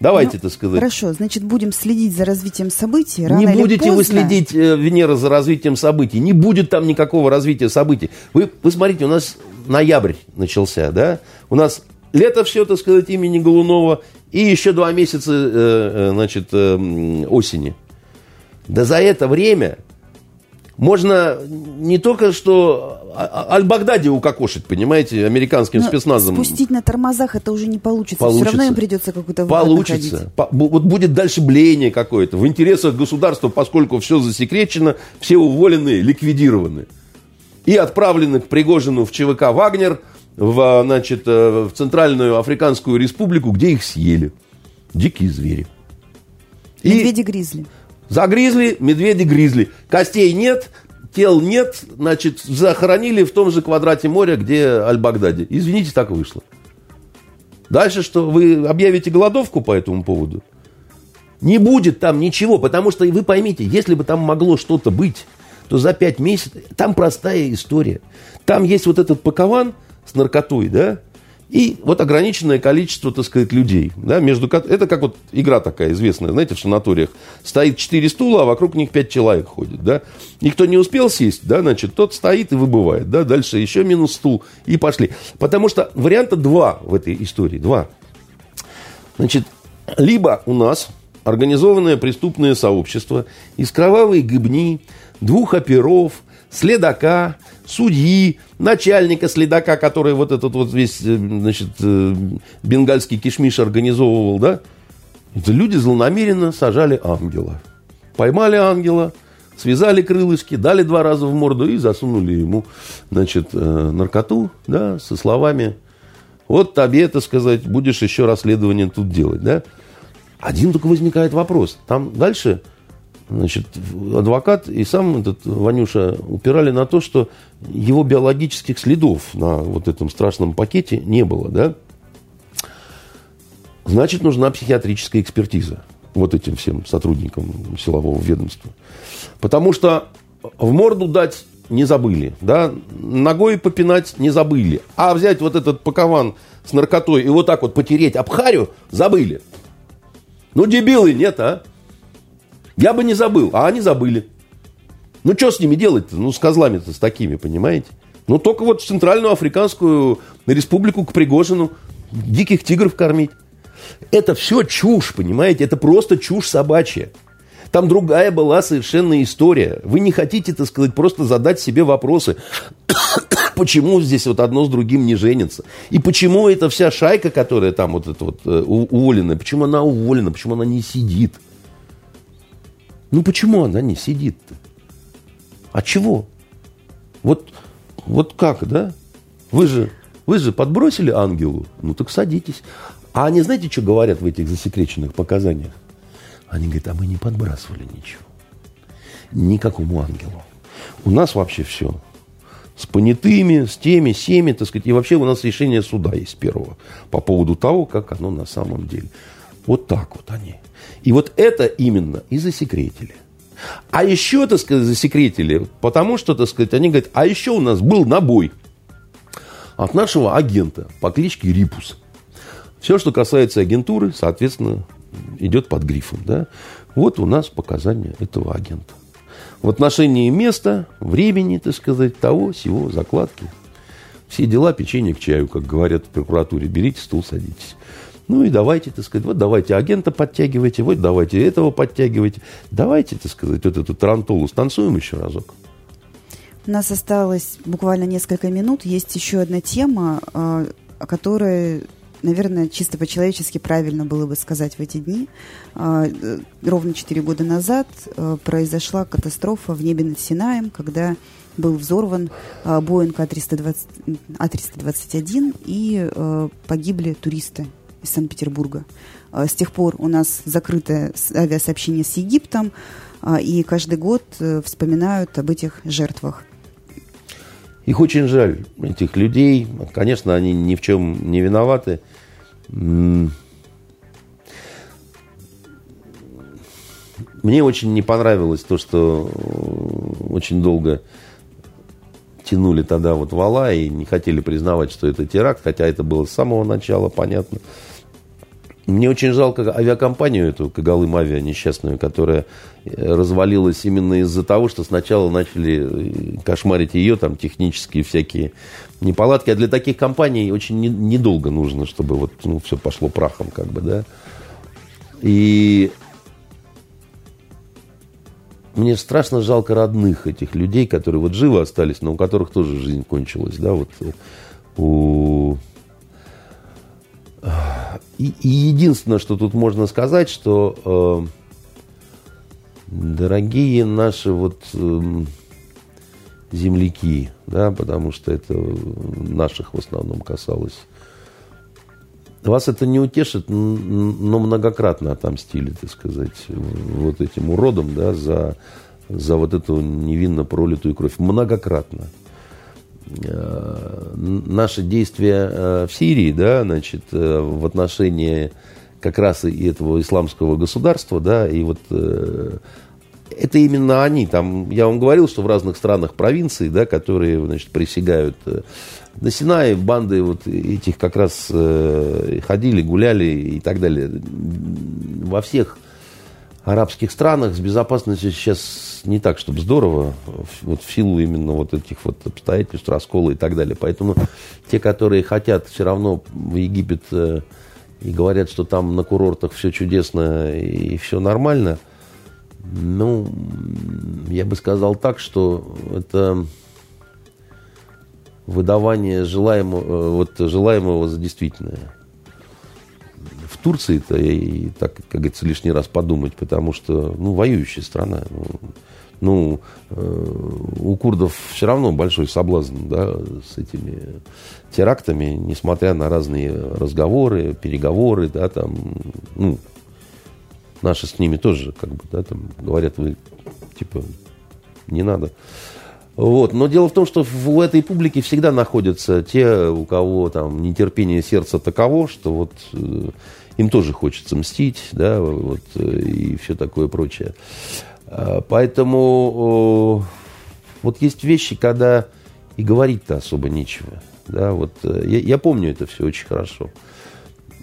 Давайте, ну, так сказать. Хорошо, значит, будем следить за развитием событий. Рано не будете поздно... вы следить, э, Венера, за развитием событий. Не будет там никакого развития событий. Вы посмотрите, у нас ноябрь начался, да? У нас лето все, так сказать, имени Голунова. И еще два месяца, э, э, значит, э, осени. Да за это время можно не только что а, а, Аль-Багдади укокошить, понимаете, американским Но спецназом. Спустить на тормозах это уже не получится. получится. Все равно им придется какой-то Получится. По, вот будет дальше блеяние какое-то. В интересах государства, поскольку все засекречено, все уволены, ликвидированы. И отправлены к Пригожину в ЧВК «Вагнер», в, значит, э, в Центральную Африканскую Республику, где их съели. Дикие звери. Медведи-гризли. Загризли, медведи-гризли. Костей нет, тел нет, значит, захоронили в том же квадрате моря, где Аль-Багдади. Извините, так вышло. Дальше что? Вы объявите голодовку по этому поводу? Не будет там ничего, потому что вы поймите, если бы там могло что-то быть, то за пять месяцев, там простая история. Там есть вот этот пакован с наркотой, да, И вот ограниченное количество, так сказать, людей. Да, между, это как вот игра такая известная, знаете, в санаториях. Стоит 4 стула, а вокруг них 5 человек ходит. Да? Никто не успел сесть, да, значит, тот стоит и выбывает. Да? Дальше еще минус стул и пошли. Потому что варианта два в этой истории. Два. Значит, либо у нас организованное преступное сообщество из кровавой гыбни, двух оперов, следака, судьи, начальника следака, который вот этот вот весь, э, значит, э, бенгальский кишмиш организовывал, да? Это люди злонамеренно сажали ангела. Поймали ангела, связали крылышки, дали два раза в морду и засунули ему, значит, э, наркоту, да, со словами «Вот тебе, это сказать, будешь еще расследование тут делать», да? Один только возникает вопрос. Там дальше Значит, адвокат и сам этот Ванюша упирали на то, что его биологических следов на вот этом страшном пакете не было, да? Значит, нужна психиатрическая экспертиза вот этим всем сотрудникам силового ведомства. Потому что в морду дать не забыли, да, ногой попинать не забыли, а взять вот этот пакован с наркотой и вот так вот потереть об харю забыли. Ну, дебилы, нет, а? Я бы не забыл, а они забыли. Ну, что с ними делать-то? Ну, с козлами-то, с такими, понимаете? Ну, только вот в Центральную Африканскую Республику к Пригожину диких тигров кормить. Это все чушь, понимаете? Это просто чушь собачья. Там другая была совершенно история. Вы не хотите, так сказать, просто задать себе вопросы. почему здесь вот одно с другим не женится? И почему эта вся шайка, которая там вот, это вот э, уволена, почему она уволена, почему она не сидит? Ну почему она не сидит-то? А чего? Вот, вот как, да? Вы же, вы же подбросили ангелу, ну так садитесь. А они знаете, что говорят в этих засекреченных показаниях? Они говорят, а мы не подбрасывали ничего. Никакому ангелу. У нас вообще все. С понятыми, с теми, с теми, так сказать. И вообще у нас решение суда есть первого по поводу того, как оно на самом деле. Вот так вот они. И вот это именно и засекретили. А еще, так сказать, засекретили, потому что, так сказать, они говорят, а еще у нас был набой от нашего агента по кличке Рипус. Все, что касается агентуры, соответственно, идет под грифом. Да? Вот у нас показания этого агента. В отношении места, времени, так сказать, того, всего, закладки. Все дела, печенье к чаю, как говорят в прокуратуре. Берите стул, садитесь. Ну и давайте, так сказать, вот давайте агента подтягивайте, вот давайте этого подтягивайте. Давайте, так сказать, вот эту тарантулу станцуем еще разок. У нас осталось буквально несколько минут. Есть еще одна тема, а, о которой, наверное, чисто по-человечески правильно было бы сказать в эти дни. А, э, ровно четыре года назад э, произошла катастрофа в небе над Синаем, когда был взорван а, Боинг А320, А321 и э, погибли туристы из Санкт-Петербурга. А, с тех пор у нас закрытое авиасообщение с Египтом, а, и каждый год э, вспоминают об этих жертвах. Их очень жаль, этих людей. Конечно, они ни в чем не виноваты. Мне очень не понравилось то, что э, очень долго тянули тогда вот вала и не хотели признавать, что это теракт, хотя это было с самого начала понятно. Мне очень жалко авиакомпанию эту, Кагалым Авиа несчастную, которая э, развалилась именно из-за того, что сначала начали э, кошмарить ее, там, технические всякие неполадки. А для таких компаний очень не, недолго нужно, чтобы вот, ну, все пошло прахом, как бы, да. И мне страшно жалко родных этих людей, которые вот живы остались, но у которых тоже жизнь кончилась, да, вот э, у... И, и единственное, что тут можно сказать, что э, дорогие наши вот э, земляки, да, потому что это наших в основном касалось вас это не утешит, но многократно отомстили, так сказать, вот этим уродом, да, за, за вот эту невинно пролитую кровь. Многократно. Э, наши действия э, в Сирии, да, значит, э, в отношении как раз и этого исламского государства, да, и вот это именно они. Там, я вам говорил, что в разных странах провинции, да, которые значит, присягают на Синае банды вот этих как раз ходили, гуляли и так далее. Во всех арабских странах с безопасностью сейчас не так, чтобы здорово, вот в силу именно вот этих вот обстоятельств, раскола и так далее. Поэтому те, которые хотят все равно в Египет э, и говорят, что там на курортах все чудесно и все нормально, ну, я бы сказал так, что это выдавание желаемого, э, вот, желаемого за действительное. В Турции-то, и так, как говорится, лишний раз подумать, потому что, ну, воюющая страна. Ну, ну э, у курдов все равно большой соблазн, да, с этими терактами, несмотря на разные разговоры, переговоры, да, там, ну, наши с ними тоже, как бы, да, там, говорят, вы, типа, не надо. Вот. Но дело в том, что в этой публике всегда находятся те, у кого там нетерпение сердца таково, что вот э, им тоже хочется мстить, да, вот, э, и все такое прочее. А, поэтому вот есть вещи, когда и говорить-то особо нечего. Да, вот, э, я, я помню это все очень хорошо.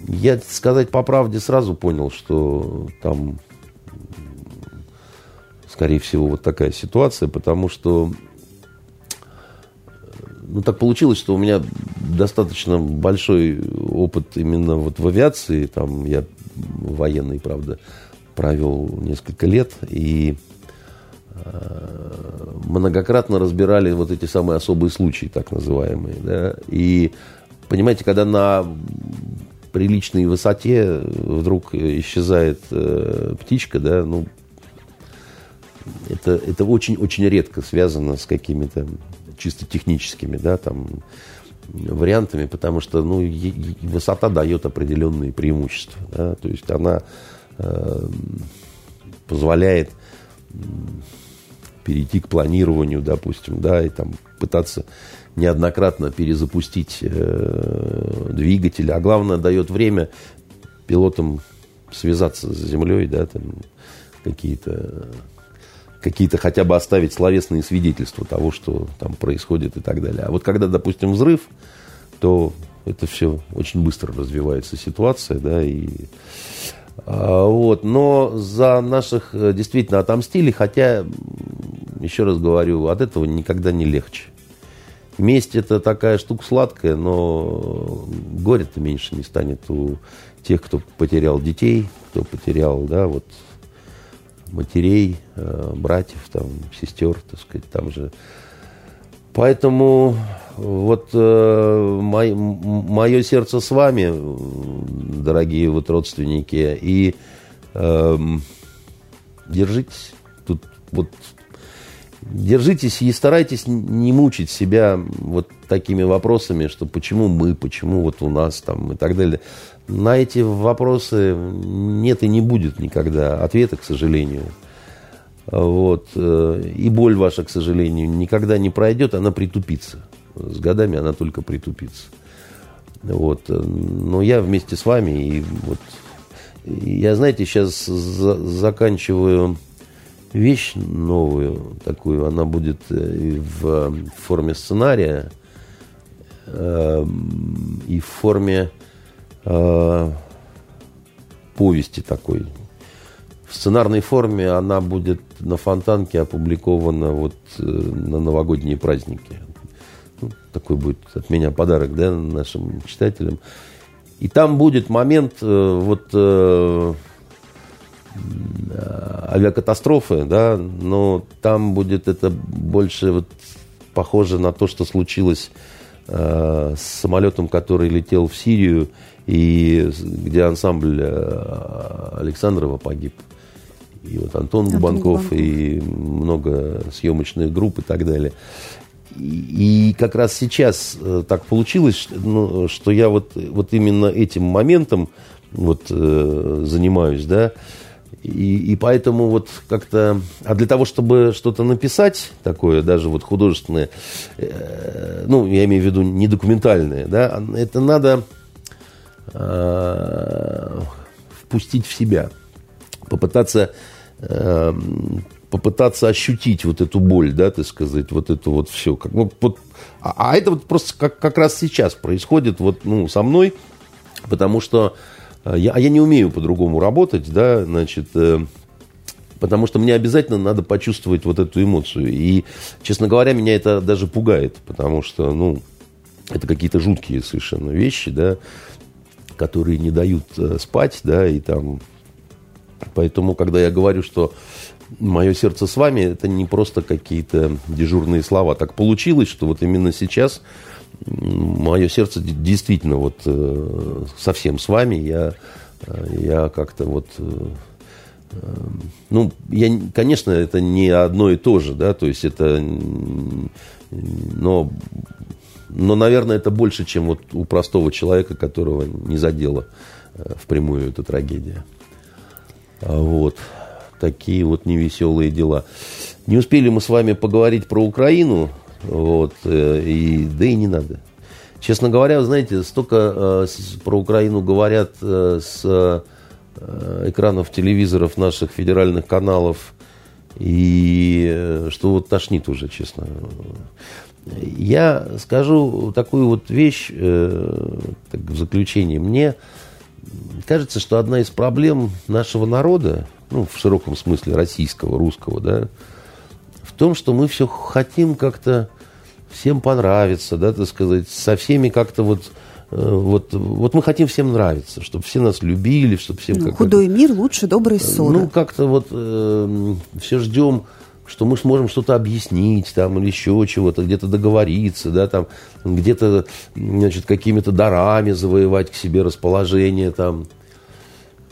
Я, сказать по правде, сразу понял, что там, скорее всего, вот такая ситуация, потому что ну, так получилось, что у меня достаточно большой опыт именно вот в авиации. Там я военный, правда, провел несколько лет. И э, многократно разбирали вот эти самые особые случаи, так называемые. Да? И понимаете, когда на приличной высоте вдруг исчезает э, птичка, да, ну, это, это очень-очень редко связано с какими-то чисто техническими, да, там, вариантами, потому что, ну, высота дает определенные преимущества, да, то есть она э, позволяет перейти к планированию, допустим, да, и там пытаться неоднократно перезапустить э, двигатель, а главное дает время пилотам связаться с землей, да, там какие-то какие-то хотя бы оставить словесные свидетельства того, что там происходит и так далее. А вот когда, допустим, взрыв, то это все очень быстро развивается ситуация, да, и а, вот, но за наших э, действительно отомстили, хотя, еще раз говорю, от этого никогда не легче. Месть это такая штука сладкая, но горе-то меньше не станет у тех, кто потерял детей, кто потерял, да, вот матерей, э, братьев, там, сестер, так сказать, там же. Поэтому вот э, мое, сердце с вами, дорогие вот родственники, и э, держитесь. Тут вот держитесь и старайтесь не мучить себя вот такими вопросами, что почему мы, почему вот у нас там и так далее. На эти вопросы нет и не будет никогда ответа, к сожалению. Вот. Э, и боль ваша, к сожалению, никогда не пройдет, она притупится. С годами она только притупится. Вот. Но я вместе с вами, и вот я, знаете, сейчас за заканчиваю вещь новую такую, она будет э, в форме сценария э, и в форме э, повести такой. В сценарной форме она будет на Фонтанке опубликована вот э, на новогодние праздники. Ну, такой будет от меня подарок да, нашим читателям. И там будет момент э, вот э, авиакатастрофы, да, но там будет это больше вот похоже на то, что случилось э, с самолетом, который летел в Сирию, и где ансамбль э, Александрова погиб. И вот Антон, Антон Губанков, Губанков, и много съемочных групп и так далее. И, как раз сейчас э, так получилось, что, ну, что я вот, вот именно этим моментом вот, э, занимаюсь, да, и, и поэтому вот как-то... А для того, чтобы что-то написать такое, даже вот художественное, э, ну, я имею в виду не документальное, да, это надо э, впустить в себя, попытаться э, попытаться ощутить вот эту боль, да, так сказать, вот это вот все. Как, ну, вот, а, а это вот просто как, как раз сейчас происходит вот, ну, со мной, потому что э, я, а я не умею по-другому работать, да, значит, э, потому что мне обязательно надо почувствовать вот эту эмоцию. И, честно говоря, меня это даже пугает, потому что, ну, это какие-то жуткие совершенно вещи, да, которые не дают э, спать, да, и там... Поэтому, когда я говорю, что мое сердце с вами, это не просто какие-то дежурные слова. Так получилось, что вот именно сейчас мое сердце действительно вот э, совсем с вами. Я, э, я как-то вот... Ну, я, конечно, это не одно и то же, да, то есть это... Но но, наверное, это больше, чем вот у простого человека, которого не задела э, впрямую эта трагедия. А вот. Такие вот невеселые дела. Не успели мы с вами поговорить про Украину, вот, э, и, да и не надо. Честно говоря, знаете, столько э, про Украину говорят э, с э, экранов телевизоров наших федеральных каналов, и э, что вот тошнит уже, честно. Я скажу такую вот вещь э, так, в заключение. Мне кажется, что одна из проблем нашего народа, ну, в широком смысле российского, русского, да, в том, что мы все хотим как-то всем понравиться, да, так сказать, со всеми как-то вот э, вот, вот мы хотим всем нравиться, чтобы все нас любили, чтобы всем... Ну, худой мир лучше доброй ссоры. Ну, как-то вот э, все ждем что мы сможем что-то объяснить там или еще чего-то, где-то договориться, да, там, где-то, значит, какими-то дарами завоевать к себе расположение там.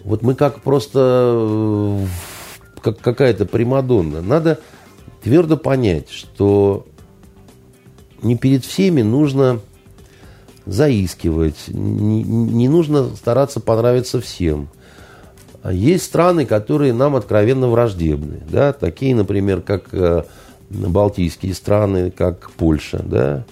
Вот мы как просто как какая-то примадонна. Надо твердо понять, что не перед всеми нужно заискивать, не, не нужно стараться понравиться всем – есть страны, которые нам откровенно враждебны. Да? Такие, например, как э, Балтийские страны, как Польша. Да?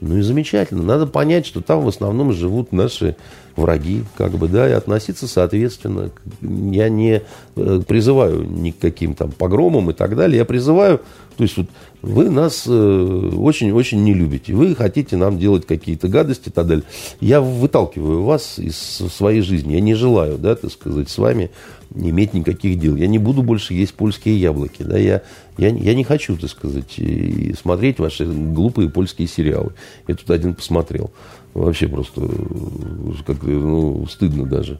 Ну и замечательно. Надо понять, что там в основном живут наши враги, как бы, да, и относиться соответственно. Я не э, призываю ни к каким там погромам и так далее. Я призываю, то есть вот вы нас очень-очень э, не любите, вы хотите нам делать какие-то гадости и так далее. Я выталкиваю вас из своей жизни, я не желаю, да, так сказать, с вами не иметь никаких дел. Я не буду больше есть польские яблоки, да, я, я, я не хочу, так сказать, смотреть ваши глупые польские сериалы. Я тут один посмотрел. Вообще просто как, ну, стыдно даже.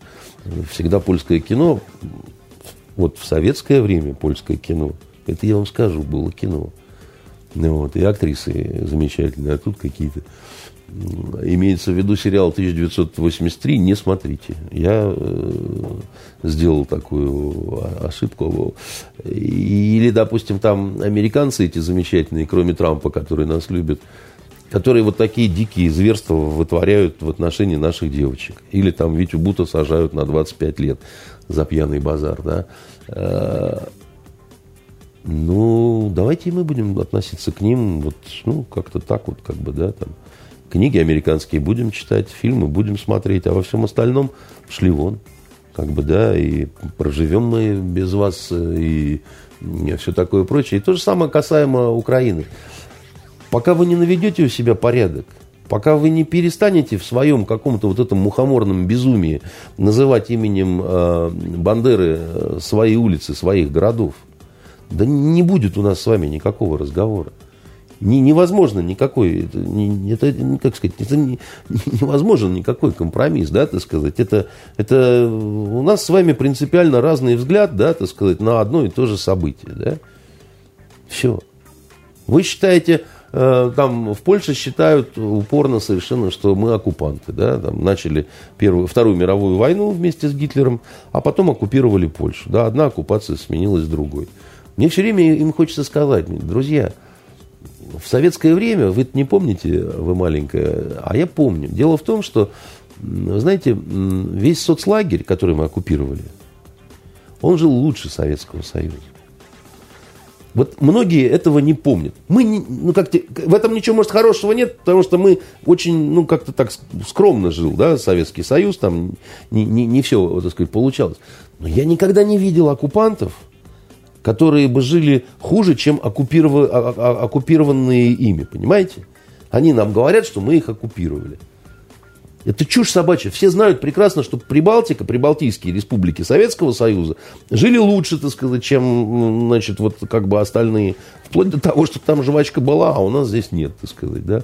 Всегда польское кино, вот в советское время польское кино, это я вам скажу, было кино. Ну, вот, и актрисы замечательные, а тут какие-то. Имеется в виду сериал 1983, не смотрите. Я э, сделал такую ошибку. Или, допустим, там американцы эти замечательные, кроме Трампа, которые нас любят, которые вот такие дикие зверства вытворяют в отношении наших девочек. Или там Витю Бута сажают на 25 лет за пьяный базар, да. Ну, давайте мы будем относиться к ним вот, ну, как-то так вот, как бы, да, там. Книги американские будем читать, фильмы будем смотреть, а во всем остальном шли вон. Как бы, да, и проживем мы без вас, э, и, и все такое прочее. И то же самое касаемо Украины. Пока вы не наведете у себя порядок, пока вы не перестанете в своем каком-то вот этом мухоморном безумии называть именем э, Бандеры э, свои улицы, своих городов, да не будет у нас с вами никакого разговора. Не, невозможно никакой, это, не, это, как сказать, это не, невозможен никакой компромисс, да, так сказать. Это, это у нас с вами принципиально разный взгляд, да, так сказать, на одно и то же событие, да. Все. Вы считаете, э, там в Польше считают упорно совершенно, что мы оккупанты, да, там начали первую, Вторую мировую войну вместе с Гитлером, а потом оккупировали Польшу, да, одна оккупация сменилась другой. Мне все время им хочется сказать, друзья, в советское время, вы не помните, вы маленькая, а я помню. Дело в том, что, знаете, весь соцлагерь, который мы оккупировали, он жил лучше Советского Союза. Вот многие этого не помнят. Мы, не, ну, как в этом ничего, может, хорошего нет, потому что мы очень, ну, как-то так скромно жил, да, Советский Союз, там не, не, не все, так сказать, получалось. Но я никогда не видел оккупантов, которые бы жили хуже, чем оккупиров... А, а, оккупированные ими, понимаете? Они нам говорят, что мы их оккупировали. Это чушь собачья. Все знают прекрасно, что Прибалтика, прибалтийские республики Советского Союза жили лучше, так сказать, чем, значит, вот как бы остальные. Вплоть до того, что там жвачка была, а у нас здесь нет, так сказать, да.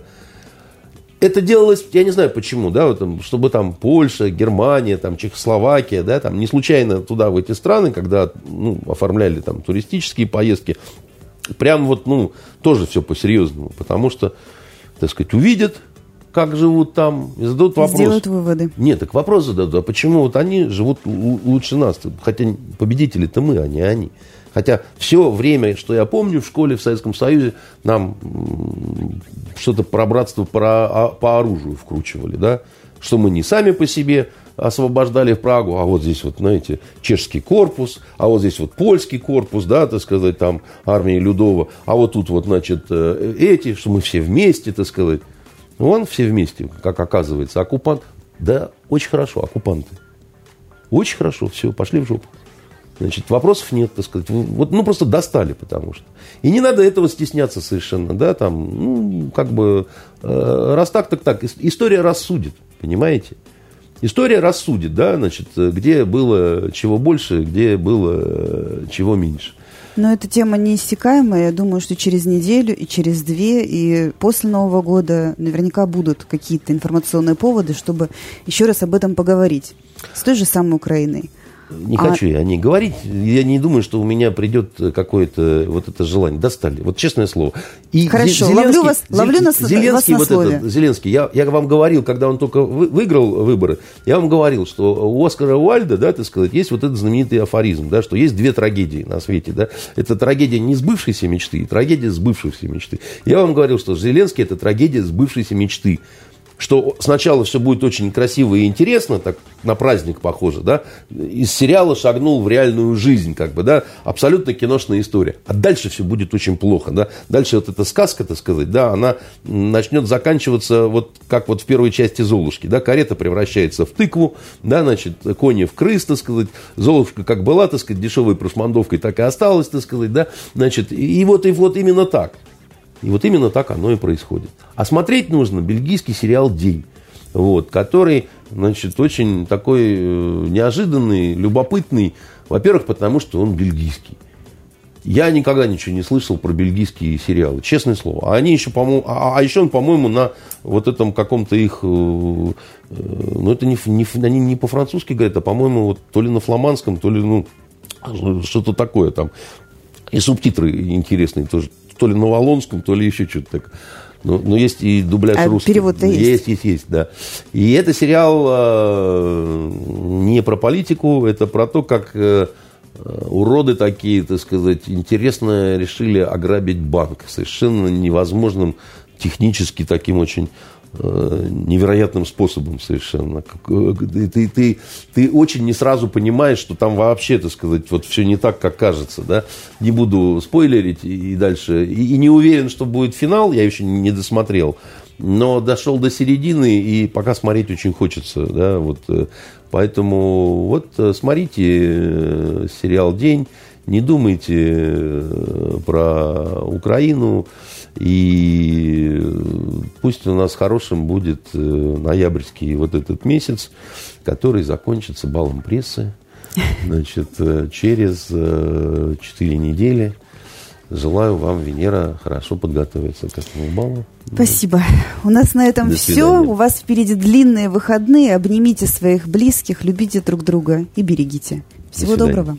Это делалось, я не знаю почему, да, вот, чтобы там Польша, Германия, там, Чехословакия, да, там не случайно туда, в эти страны, когда ну, оформляли там туристические поездки, прям вот, ну, тоже все по-серьезному, потому что, так сказать, увидят, как живут там, и зададут вопрос. Сделают выводы. Нет, так вопрос зададут, а почему вот они живут лучше нас? Хотя победители-то мы, а не они. Хотя все время, что я помню в школе в Советском Союзе, нам что-то про братство по, а, по оружию вкручивали, да? Что мы не сами по себе освобождали Прагу, а вот здесь вот, знаете, чешский корпус, а вот здесь вот польский корпус, да, так сказать, там армия Людова, а вот тут вот, значит, э, эти, что мы все вместе, так сказать. Вон все вместе, как оказывается, оккупант. Да, очень хорошо, оккупанты. Очень хорошо, все, пошли в жопу. Значит, вопросов нет, так сказать. Вот, ну, просто достали, потому что. И не надо этого стесняться совершенно, да, там, ну, как бы, э, раз так, так так. История рассудит, понимаете? История рассудит, да, значит, где было чего больше, где было э, чего меньше. Но эта тема неиссякаемая. Я думаю, что через неделю и через две, и после Нового года наверняка будут какие-то информационные поводы, чтобы еще раз об этом поговорить. С той же самой Украиной. Не а... хочу я о ней говорить. Я не думаю, что у меня придет какое-то вот это желание. Достали. Вот честное слово. И Хорошо, Зеленский, ловлю вас, ловлю нас, Зеленский, вас на вот. Этот, Зеленский, я, я вам говорил, когда он только выиграл выборы, я вам говорил, что у Оскара Уальда, да, так сказать, есть вот этот знаменитый афоризм, да, что есть две трагедии на свете. Да. Это трагедия не сбывшейся мечты, и трагедия сбывшейся мечты. Я вам говорил, что Зеленский – это трагедия сбывшейся мечты что сначала все будет очень красиво и интересно, так на праздник похоже, да, из сериала шагнул в реальную жизнь, как бы, да, абсолютно киношная история. А дальше все будет очень плохо, да. Дальше вот эта сказка, так сказать, да, она начнет заканчиваться вот как вот в первой части Золушки, да, карета превращается в тыкву, да, значит, кони в крыс, так сказать, Золушка как была, так сказать, дешевой прошмандовкой, так и осталась, так сказать, да, значит, и вот, и вот именно так. И вот именно так оно и происходит. А смотреть нужно бельгийский сериал «День», вот, который, значит, очень такой э, неожиданный, любопытный. Во-первых, потому что он бельгийский. Я никогда ничего не слышал про бельгийские сериалы, честное слово. А они еще, по-моему, а, а еще он, по-моему, на вот этом каком-то их, э, э, ну это не, не, они не по-французски говорят, а по-моему, вот то ли на фламандском, то ли, ну, что-то такое там. И субтитры интересные тоже то ли на Волонском, то ли еще что-то так. Но, но есть и дубляж а русский. перевод-то есть? Есть, есть, есть, да. И это сериал э, не про политику, это про то, как э, уроды такие, так сказать, интересно решили ограбить банк. Совершенно невозможным технически таким очень Э, невероятным способом совершенно. Э, ты, ты, ты очень не сразу понимаешь, что там вообще, так сказать, вот все не так, как кажется. Да? Не буду спойлерить и дальше. И, и не уверен, что будет финал, я еще не досмотрел. Но дошел до середины, и пока смотреть очень хочется. Да? Вот, э, поэтому вот смотрите сериал «День», не думайте про Украину. И пусть у нас хорошим будет э, ноябрьский вот этот месяц, который закончится балом прессы. Значит, э, через 4 э, недели Желаю вам, Венера, хорошо подготовиться к этому балу. Спасибо. У нас на этом все. У вас впереди длинные выходные. Обнимите своих близких, любите друг друга и берегите. Всего доброго.